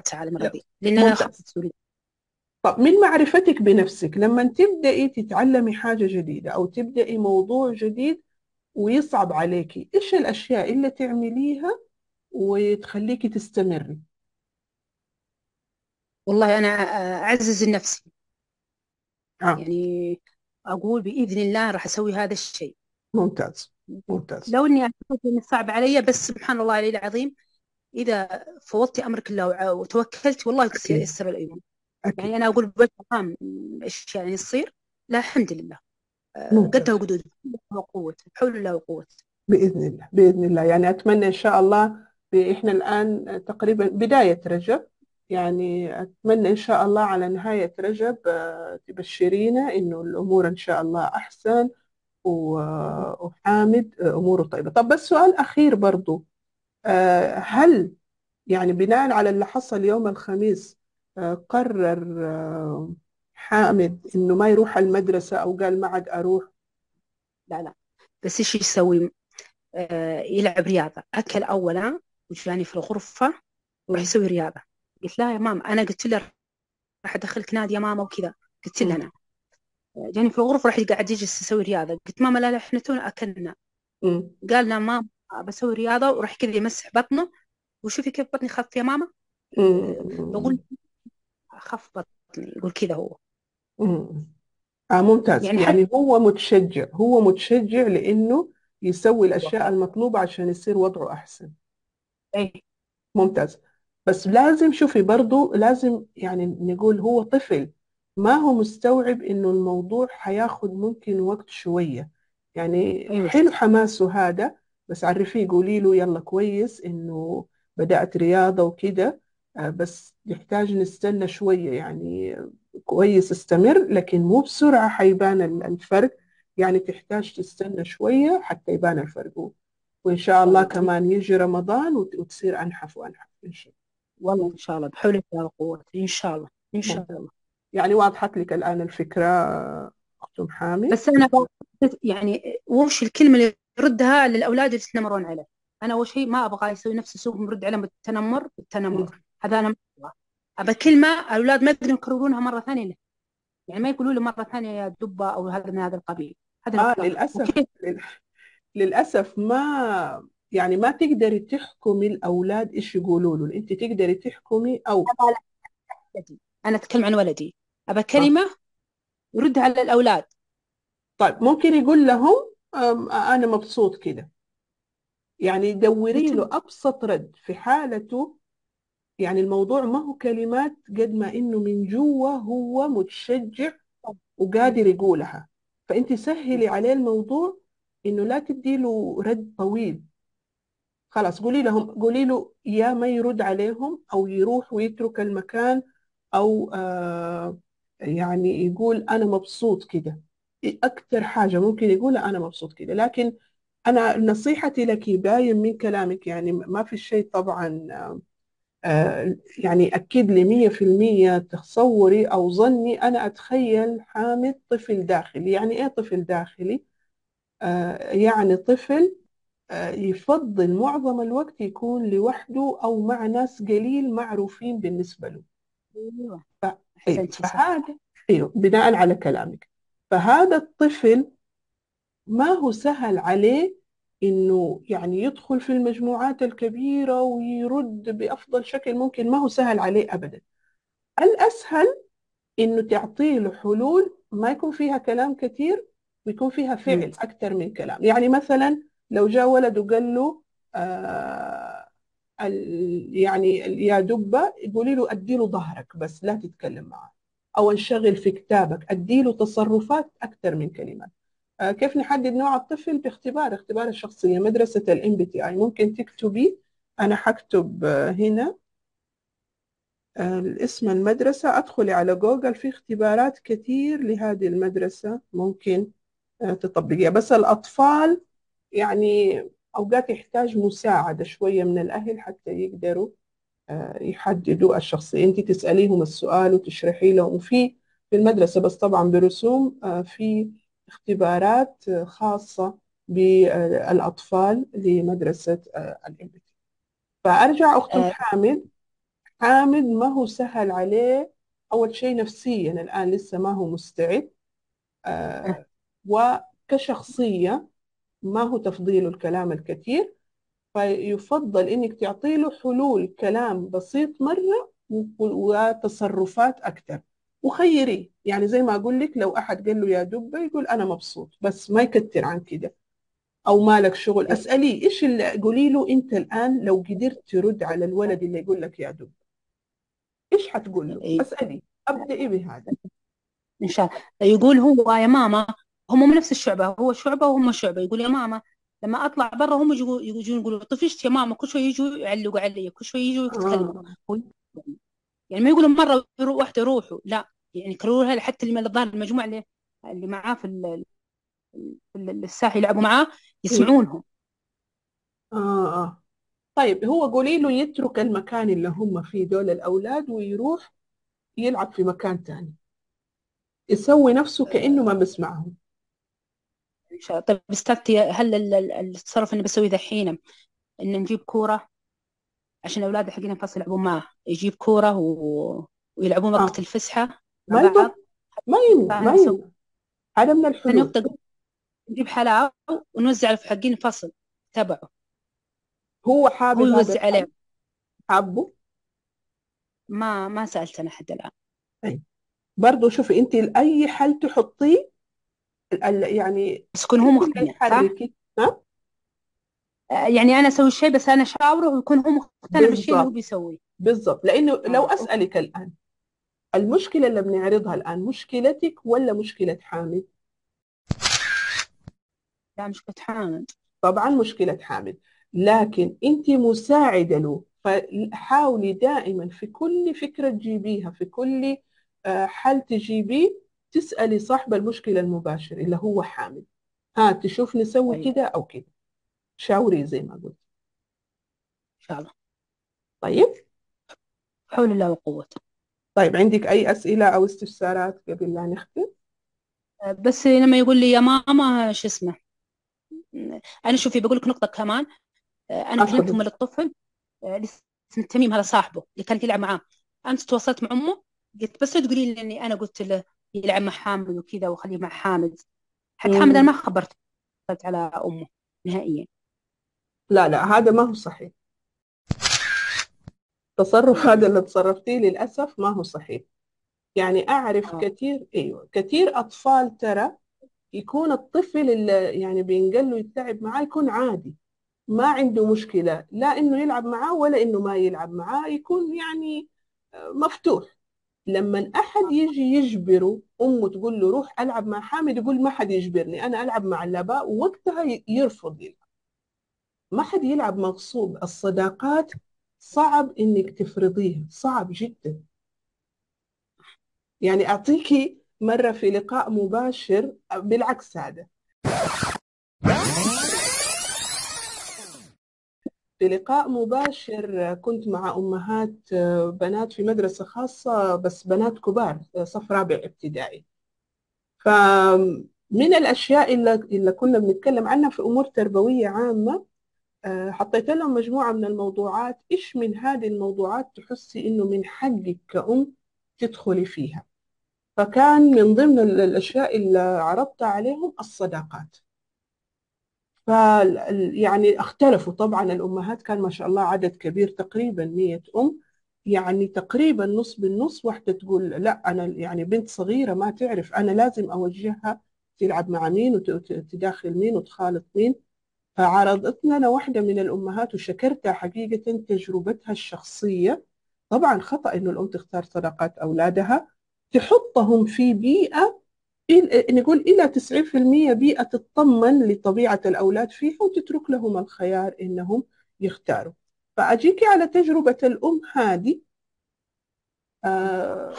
تعالى المرة لا دي لأن أنا خفت طب من معرفتك بنفسك لما تبدأي تتعلمي حاجة جديدة أو تبدأي موضوع جديد ويصعب عليكي إيش الأشياء اللي تعمليها وتخليكي تستمري. والله أنا أعزز النفسي آه. يعني أقول بإذن الله راح أسوي هذا الشيء. ممتاز ممتاز. لو إني أعتقد إنه صعب علي بس سبحان الله العلي العظيم إذا فوضت أمرك الله وتوكلت والله أكيد. ييسر الأمور يعني أكيد أنا أقول بوجه عام إيش يعني يصير لا الحمد لله. آه، ممتاز. قدها وقدود وقوته بحول الله وقوته بإذن الله بإذن الله. يعني أتمنى إن شاء الله إحنا الآن تقريبا بداية رجب يعني أتمنى إن شاء الله على نهاية رجب آه، تبشرينا إنه الأمور إن شاء الله أحسن و- وحامد آه، أموره طيبة. طب بس سؤال أخير برضو آه، هل يعني بناء على اللي حصل يوم الخميس آه، قرر آه، حامد إنه ما يروح المدرسة أو قال ما عاد أروح؟ لا لا. بس إيش يسوي؟ آه، يلعب رياضة. أكل أولا وجاني في الغرفة وراح يسوي رياضة. قلت لا يا ماما أنا قلت له راح أدخلك نادي يا ماما وكذا. قلت له. أنا. جاني في الغرفة راح قاعد يجلس يسوي رياضة. قلت ماما لا لا إحنا تونا أكلنا. قال لا ماما بسوي رياضة وراح كذا يمسح بطنه. وشوفي كيف بطني خف يا ماما؟ بقول. خف بطني يقول كذا هو. مم. آه ممتاز. يعني يعني هو متشجع هو متشجع لأنه يسوي الأشياء المطلوبة عشان يصير وضعه أحسن. إيه ممتاز. بس لازم شوفي برضو لازم يعني نقول هو طفل ما هو مستوعب إنه الموضوع حياخد ممكن وقت شوية. يعني أيوة. حلو حماسه هذا بس عرفيه قولي له يلا كويس إنه بدأت رياضة وكده آه، بس يحتاج نستنى شوية. يعني كويس استمر لكن مو بسرعة حيبان ال- الفرق. يعني تحتاج تستنى شوية حتى يبان الفرق. وإن شاء الله كمان يجي رمضان وت- وتصير أنحف وأنحف إن شاء والله إن شاء الله بحول الله وقوته إن شاء الله إن شاء الله. الله. يعني وضحت لك آه، أخت أم حامد بس بقى- يعني وش الكلمة اللي يردها للأولاد اللي يتنمرون عليه؟ أنا أول شيء ما أبغى يسوي نفس أسلوبهم يرد عليهم بالتنمر. بالتنمر. هذا أنا ما أبغى. أبى كلمة الأولاد ما يقدرون يكررونها مرة ثانية له يعني ما يقولوا له مرة ثانية يا دبة أو هذا من هذا القبيل. هذا آه اللي أبغاه للأسف وكيف لل- للأسف ما يعني ما تقدري تحكمي الأولاد إيش يقولوا له. أنت تقدري تحكمي ولدي. أنا أتكلم عن ولدي. أبى آه. كلمة يردها على الأولاد. طيب ممكن يقول لهم أنا مبسوط كده. يعني دوري له أبسط رد في حالته. يعني الموضوع ما هو كلمات قد ما إنه من جوا هو متشجع وقادر يقولها. فأنت سهلي عليه الموضوع إنه لا تدي له رد طويل. خلاص قولي لهم قولي له يا ما يرد عليهم أو يروح ويترك المكان أو آه يعني يقول أنا مبسوط كده. أكتر حاجة ممكن يقولها أنا مبسوط كده. لكن أنا نصيحتي لك باين من كلامك يعني ما في شيء طبعا آه، يعني أكد لي مية في المية تصوري أو ظني أنا أتخيل حامد طفل داخلي. يعني إيه طفل داخلي؟ آه، يعني طفل آه، يفضل معظم الوقت يكون لوحده أو مع ناس قليل معروفين بالنسبة له. ف- أيوة. احسنتي صح فهذا أيوه بناء على كلامك. فهذا الطفل ما هو سهل عليه إنه يعني يدخل في المجموعات الكبيرة ويرد بأفضل شكل ممكن ما هو سهل عليه أبدا. الأسهل إنه تعطيه له حلول ما يكون فيها كلام كثير ويكون فيها. فعل أكثر من كلام. يعني مثلا لو جاء ولد وقال له آه ال- يعني يا دبة قولي له أدي له ظهرك بس لا تتكلم معه أو انشغل في كتابك أدي له تصرفات أكثر من كلمات آه، كيف نحدد نوع الطفل؟ باختبار اختبار الشخصية. مدرسة ال MBTI ممكن تكتبي أنا حكتب آه، هنا آه، اسم المدرسة. أدخلي على جوجل في اختبارات كثير لهذه المدرسة. ممكن آه، تطبقيها. بس الأطفال يعني أوقات يحتاج مساعدة شوية من الأهل حتى يقدروا آه، يحددوا الشخصية. أنت تسأليهم السؤال وتشرحي لهم. وفي في المدرسة بس طبعا برسوم آه، في اختبارات خاصة بالأطفال لمدرسة الإم بي تي. فأرجع أخت حامد. حامد ما هو سهل عليه. أول شيء نفسيا الآن لسه ما هو مستعد. وكشخصية ما هو تفضيله الكلام الكثير؟ فيفضل إنك تعطي له حلول كلام بسيط مرة و- وتصرفات أكثر. وخيريه يعني زي ما أقول لك لو أحد قال له يا دبة يقول أنا مبسوط بس ما يكتر عن كده. أو مالك شغل. أسأليه إيش اللي قولي له أنت الآن لو قدرت ترد على الولد اللي يقول لك يا دبة؟ إيش حتقول له؟ إيه، أسأليه. أبدأي بهذا. إن شاء الله. يقول هو يا ماما هم من نفس الشعبة هو شعبة وهم شعبة. يقول يا ماما لما أطلع برا هم يجوا يجون يقولوا طفشت يا ماما كل شوي يجوا يعلقوا علي كل شوي يجوا يتكلموا آه. يعني ما يقولوا مرة يرو- واحدة روحوا لا. يعني يكرروها حتى اللي الظاهر المجموعة اللي اللي معاه في ال- في ال- الساحة يلعبوا معاه يسمعونهم. آه آه. طيب هو قولي له يترك المكان اللي هم فيه دول الأولاد ويروح يلعب في مكان تاني. يسوي نفسه كأنه ما الله طيب استاذتي هل ال- ال- التصرف اللي بسويه دحين ان نجيب كورة عشان الاولاد حقين الفصل يلعبون معه؟ يجيب كورة و... ويلعبون آه. وقت ما يضر بعض؟ ما يمنع ما فنسوي يمنع هذا من الحلول. نجيب حلاوة ونوزع في حقين الفصل تبعه. هو هو حابب هذا يوزع عليه. حابه؟ ما ما سألت أنا حد الآن. أي برضه شوفي أنت أي حل تحطيه ال- يعني بس يكون هو اللي مقتنع صح؟ تحركي ها؟ آه، يعني أنا أسوي الشيء بس أنا أشاوره ويكون هو مقتنع بالشيء اللي هو بيسويه. بالضبط. لأنه لو آه أسألك الآن المشكلة اللي بنعرضها الآن مشكلتك ولا مشكلة حامد؟ لا مشكلة حامد. طبعا مشكلة حامد. لكن أنت مساعدة له فحاولي دائما في كل فكرة تجيبيها في كل آه، حل تجيبيه تسألي صاحب المشكلة المباشر اللي هو حامد ها تشوف نسوي أيوة. كده أو كده. شاوري زي ما قلت. إن شاء الله. طيب؟ حول الله وقوته طيب عندك أي أسئلة أو استفسارات قبل لا نختم؟ بس لما يقول لي يا ماما شو اسمه؟ أنا شوفي بقول لك نقطة كمان. أنا كلمت أم الطفل اللي اسمه تميم هذا صاحبه اللي كان يلعب معاه. أمس تواصلت مع أمه قلت بس لا تقولي لي إني أنا قلت له يلعب مع حامد وكذا وخليه مع حامد. حتى حامد أنا ما خبرت على أمه نهائيا. لا لا هذا ما هو صحيح. التصرف هذا اللي تصرفتيه للأسف ما هو صحيح. يعني أعرف آه. كثير أيوة كثير أطفال ترى يكون الطفل اللي يعني بينقل له يتلعب معاه يكون عادي ما عنده مشكلة. لا إنه يلعب معاه ولا إنه ما يلعب معاه يكون يعني مفتوح. لما أحد يجي يجبره أمه تقول له روح ألعب مع حامد يقول ما حد يجبرني أنا ألعب مع الآباء ووقتها يرفض يلعب. ما حد يلعب مغصوب الصداقات صعب إنك تفرضيها صعب جدا. يعني أعطيكي مرة في لقاء مباشر بالعكس هذا. في لقاء مباشر كنت مع أمهات بنات في مدرسة خاصة بس بنات كبار صف رابع ابتدائي. فمن الأشياء اللي, اللي كنا بنتكلم عنها في أمور تربوية عامة حطيت لهم مجموعة من الموضوعات. إيش من هذه الموضوعات تحسي إنه من حقك كأم تدخلي فيها؟ فكان من ضمن الأشياء اللي عرضتها عليهم الصداقات. ف يعني اختلفوا. طبعا الأمهات كان ما شاء الله عدد كبير تقريبا 100 أم. يعني تقريبا نص بالنص واحدة تقول لا أنا يعني بنت صغيرة ما تعرف أنا لازم أوجهها تلعب مع مين وتداخل مين وتخالط مين. فعرضت لنا واحدة من الأمهات وشكرتها حقيقة تجربتها الشخصية. طبعا خطأ إنه الأم تختار صداقات أولادها تحطهم في بيئة نقول إلى 90% بيئة تطمن لطبيعة الأولاد فيها وتترك لهم الخيار إنهم يختاروا. فأجيكي على تجربة الأم هذه آه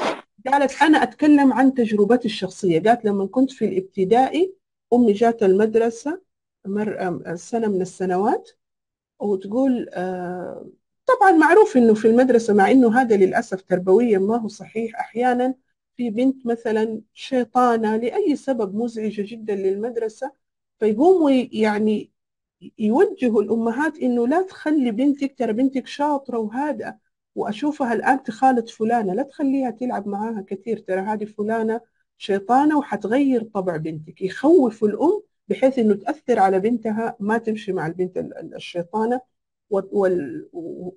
قالت أنا أتكلم عن تجربتي الشخصية. قالت لما كنت في الابتدائي أمي جات المدرسة مر سنة من السنوات وتقول آه طبعا معروف إنه في المدرسة مع إنه هذا للأسف تربويا ما هو صحيح أحيانا في بنت مثلا شيطانة لأي سبب مزعجة جدا للمدرسة فيقوموا يعني يوجهوا الأمهات إنه لا تخلي بنتك ترى بنتك شاطرة وهذا وأشوفها الآن تخالط فلانة لا تخليها تلعب معاها كثير ترى هذه فلانة شيطانة وحتغير طبع بنتك. يخوف الأم بحيث إنه تأثر على بنتها ما تمشي مع البنت الشيطانة.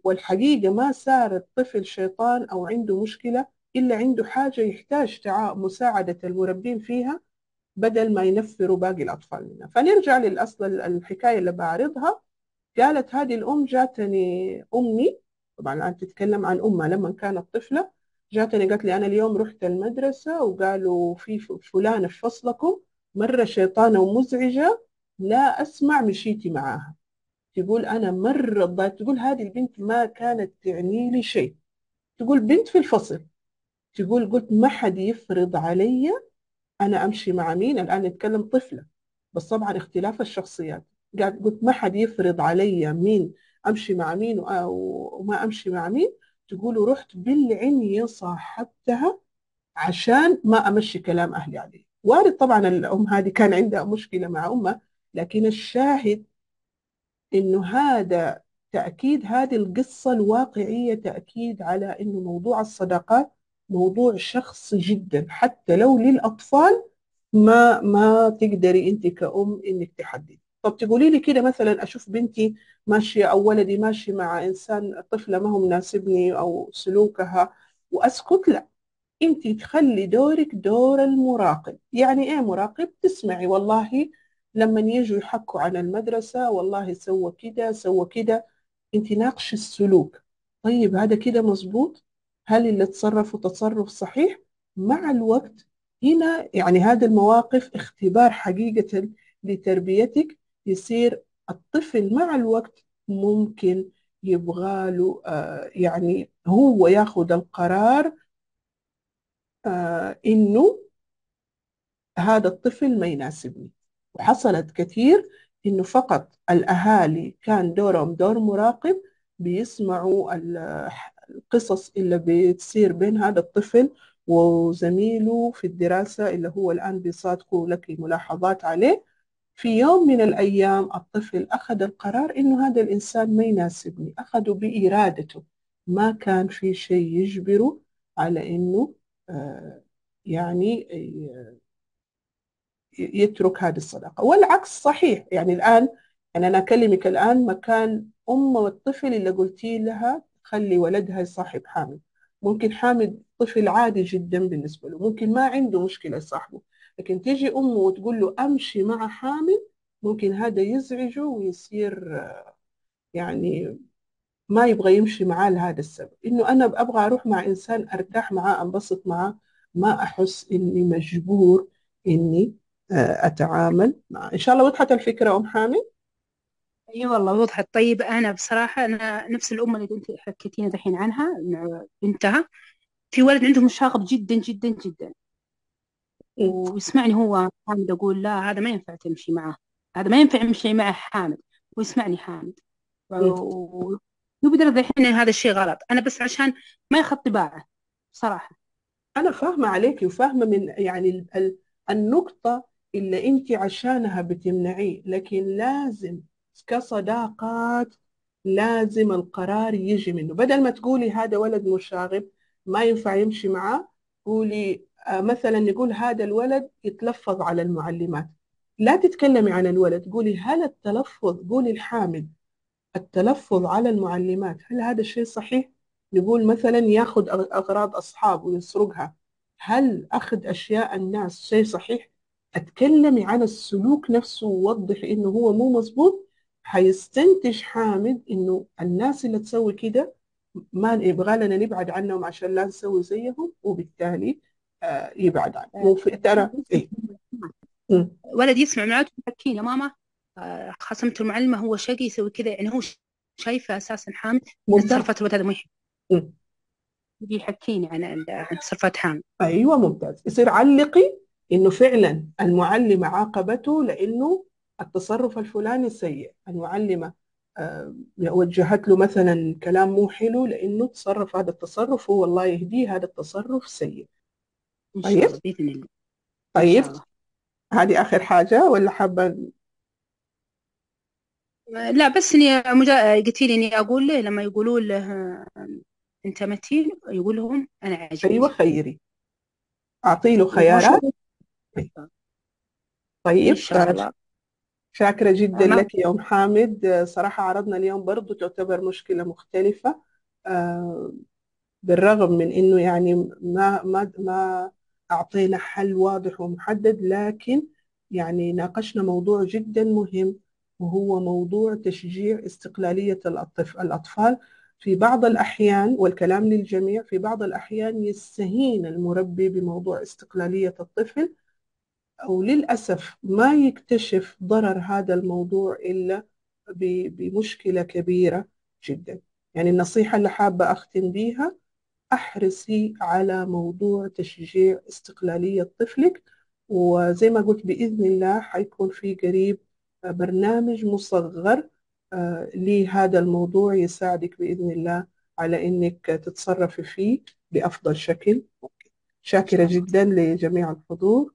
والحقيقة ما صار الطفل شيطان أو عنده مشكلة إلا عنده حاجة يحتاج مساعدة المربين فيها بدل ما ينفروا باقي الأطفال منها. فنرجع للأصل الحكاية اللي بعرضها قالت هذه الأم جاتني أمي. طبعا الآن تتكلم عن أمها لما كانت طفلة. جاتني قالت لي أنا اليوم رحت المدرسة وقالوا في فلانة في فصلكم مرة شيطانة ومزعجة لا أسمع مشيتي معاها. تقول أنا مرة تقول هذه البنت ما كانت تعني لي شيء. تقول بنت في الفصل. تقول قلت ما حد يفرض علي أنا أمشي مع مين؟ الآن نتكلم طفلة. بس طبعا اختلاف الشخصيات. قاعد قلت ما حد يفرض علي مين أمشي مع مين وما أمشي مع مين؟ تقول رحت بالعنية صاحبتها عشان ما أمشي كلام أهلي عليه وارد طبعا الأم هذه كان عندها مشكلة مع أمها لكن الشاهد إنه هذا تأكيد هذه القصة الواقعية تأكيد على إنه موضوع الصداقات موضوع شخصي جدا حتى لو للأطفال ما ما تقدري أنت كأم إنك تحددي. طب تقولي لي كده مثلا أشوف بنتي ماشية أو ولدي ماشي مع إنسان طفلة ما هو مناسبني أو سلوكها وأسكت لا. أنت تخلي دورك دور المراقب. يعني إيه مراقب؟ تسمعي. والله لما يجوا يحكوا عن المدرسة والله سوى كده سوى كده. أنت ناقشي السلوك. طيب هذا كده مظبوط؟ هل اللي تصرفوا تصرف صحيح؟ مع الوقت هنا يعني هذه المواقف اختبار حقيقة لتربيتك يصير الطفل مع الوقت ممكن يبغى له آه يعني هو ياخذ القرار آه إنه هذا الطفل ما يناسبني. وحصلت كثير إنه فقط الأهالي كان دورهم دور مراقب بيسمعوا القصص اللي بتصير بين هذا الطفل وزميله في الدراسة اللي هو الآن بيصادقوا لك ملاحظات عليه. في يوم من الأيام الطفل أخذ القرار إنه هذا الإنسان ما يناسبني أخذه بإرادته. ما كان في شيء يجبره على إنه آه يعني يترك هذه الصداقة. والعكس صحيح يعني الآن يعني أنا أكلمك الآن مكان أم والطفل اللي قلتي لها خلي ولدها يصاحب حامد ممكن حامد طفل عادي جدا بالنسبة له ممكن ما عنده مشكلة يصاحبه لكن تيجي أمه وتقول له أمشي مع حامد ممكن هذا يزعجه ويصير يعني ما يبغى يمشي معاه لهذا السبب. إنه أنا أبغى أروح مع إنسان أرتاح معاه أنبسط معاه ما أحس إني مجبور إني أتعامل معه إن شاء الله وضحت الفكرة أم حامد إي أيوة والله وضحت طيب أنا بصراحة أنا نفس الام اللي أنت حكيتينا دحين عنها بنتها. في ولد عنده مشاغب جدا جدا جدا. ويسمعني هو حامد أقول لا هذا ما ينفع تمشي معه. هذا ما ينفع يمشي مع حامد. ويسمعني حامد. ويبدر الحين هذا الشيء غلط. أنا بس عشان ما ياخذ طباعه صراحة أنا فاهمة عليكي وفاهمة من يعني النقطة اللي أنت عشانها بتمنعيه لكن لازم كصداقات لازم القرار يجي منه بدل ما تقولي هذا ولد مشاغب ما ينفع يمشي معاه قولي آه، مثلا نقول هذا الولد يتلفظ على المعلمات لا تتكلمي عن الولد قولي هل التلفظ قولي الحامل التلفظ على المعلمات هل هذا الشيء صحيح؟ نقول مثلا ياخذ أغراض أصحاب ويسرقها هل أخذ أشياء الناس شيء صحيح؟ أتكلمي عن السلوك نفسه ووضحي إنه هو مو مظبوط حيستنتج حامد إنه الناس اللي تسوي كده ما يبغى لنا نبعد عنهم عشان لا نسوي زيهم وبالتالي آه يبعد عنهم. وفي ترى إيه؟ ولد يسمع معك يحكي يا ماما آه، خصمت المعلمة هو شقي يسوي كذا يعني هو شايفه أساسا حامد تصرفات الولد هذا مو يجي يحكيني عن عن تصرفات حامد. أيوه ممتاز. يصير علقي إنه فعلا المعلمة عاقبته لإنه التصرف الفلاني سيء. المعلمه آه، وجهت له مثلا كلام مو حلو لأنه تصرف هذا التصرف هو الله يهديه هذا التصرف سيء. طيب؟ طيب؟ هذه آخر حاجة ولا حابة؟ لا بس إني مجا... قلت لي إني أقول له لما يقولوا له أنت متين يقول لهم أنا عاجبني أيوه خيري. أعطي له خيارات. طيب إن شاء الله. شاكرة جدا أنا... لك يا أم حامد. صراحة عرضنا اليوم برضو تعتبر مشكلة مختلفة آه، بالرغم من إنه يعني ما ما ما أعطينا حل واضح ومحدد لكن يعني ناقشنا موضوع جدا مهم وهو موضوع تشجيع استقلالية الأطفال. في بعض الأحيان والكلام للجميع في بعض الأحيان يستهين المربي بموضوع استقلالية الطفل أو للأسف ما يكتشف ضرر هذا الموضوع إلا بمشكلة كبيرة جدا. يعني النصيحة اللي حابة أختم بيها أحرصي على موضوع تشجيع استقلالية طفلك وزي ما قلت بإذن الله حيكون في قريب برنامج مصغر آه، لهذا الموضوع يساعدك بإذن الله على إنك تتصرفي فيه بأفضل شكل. شاكرة جدا لجميع الحضور.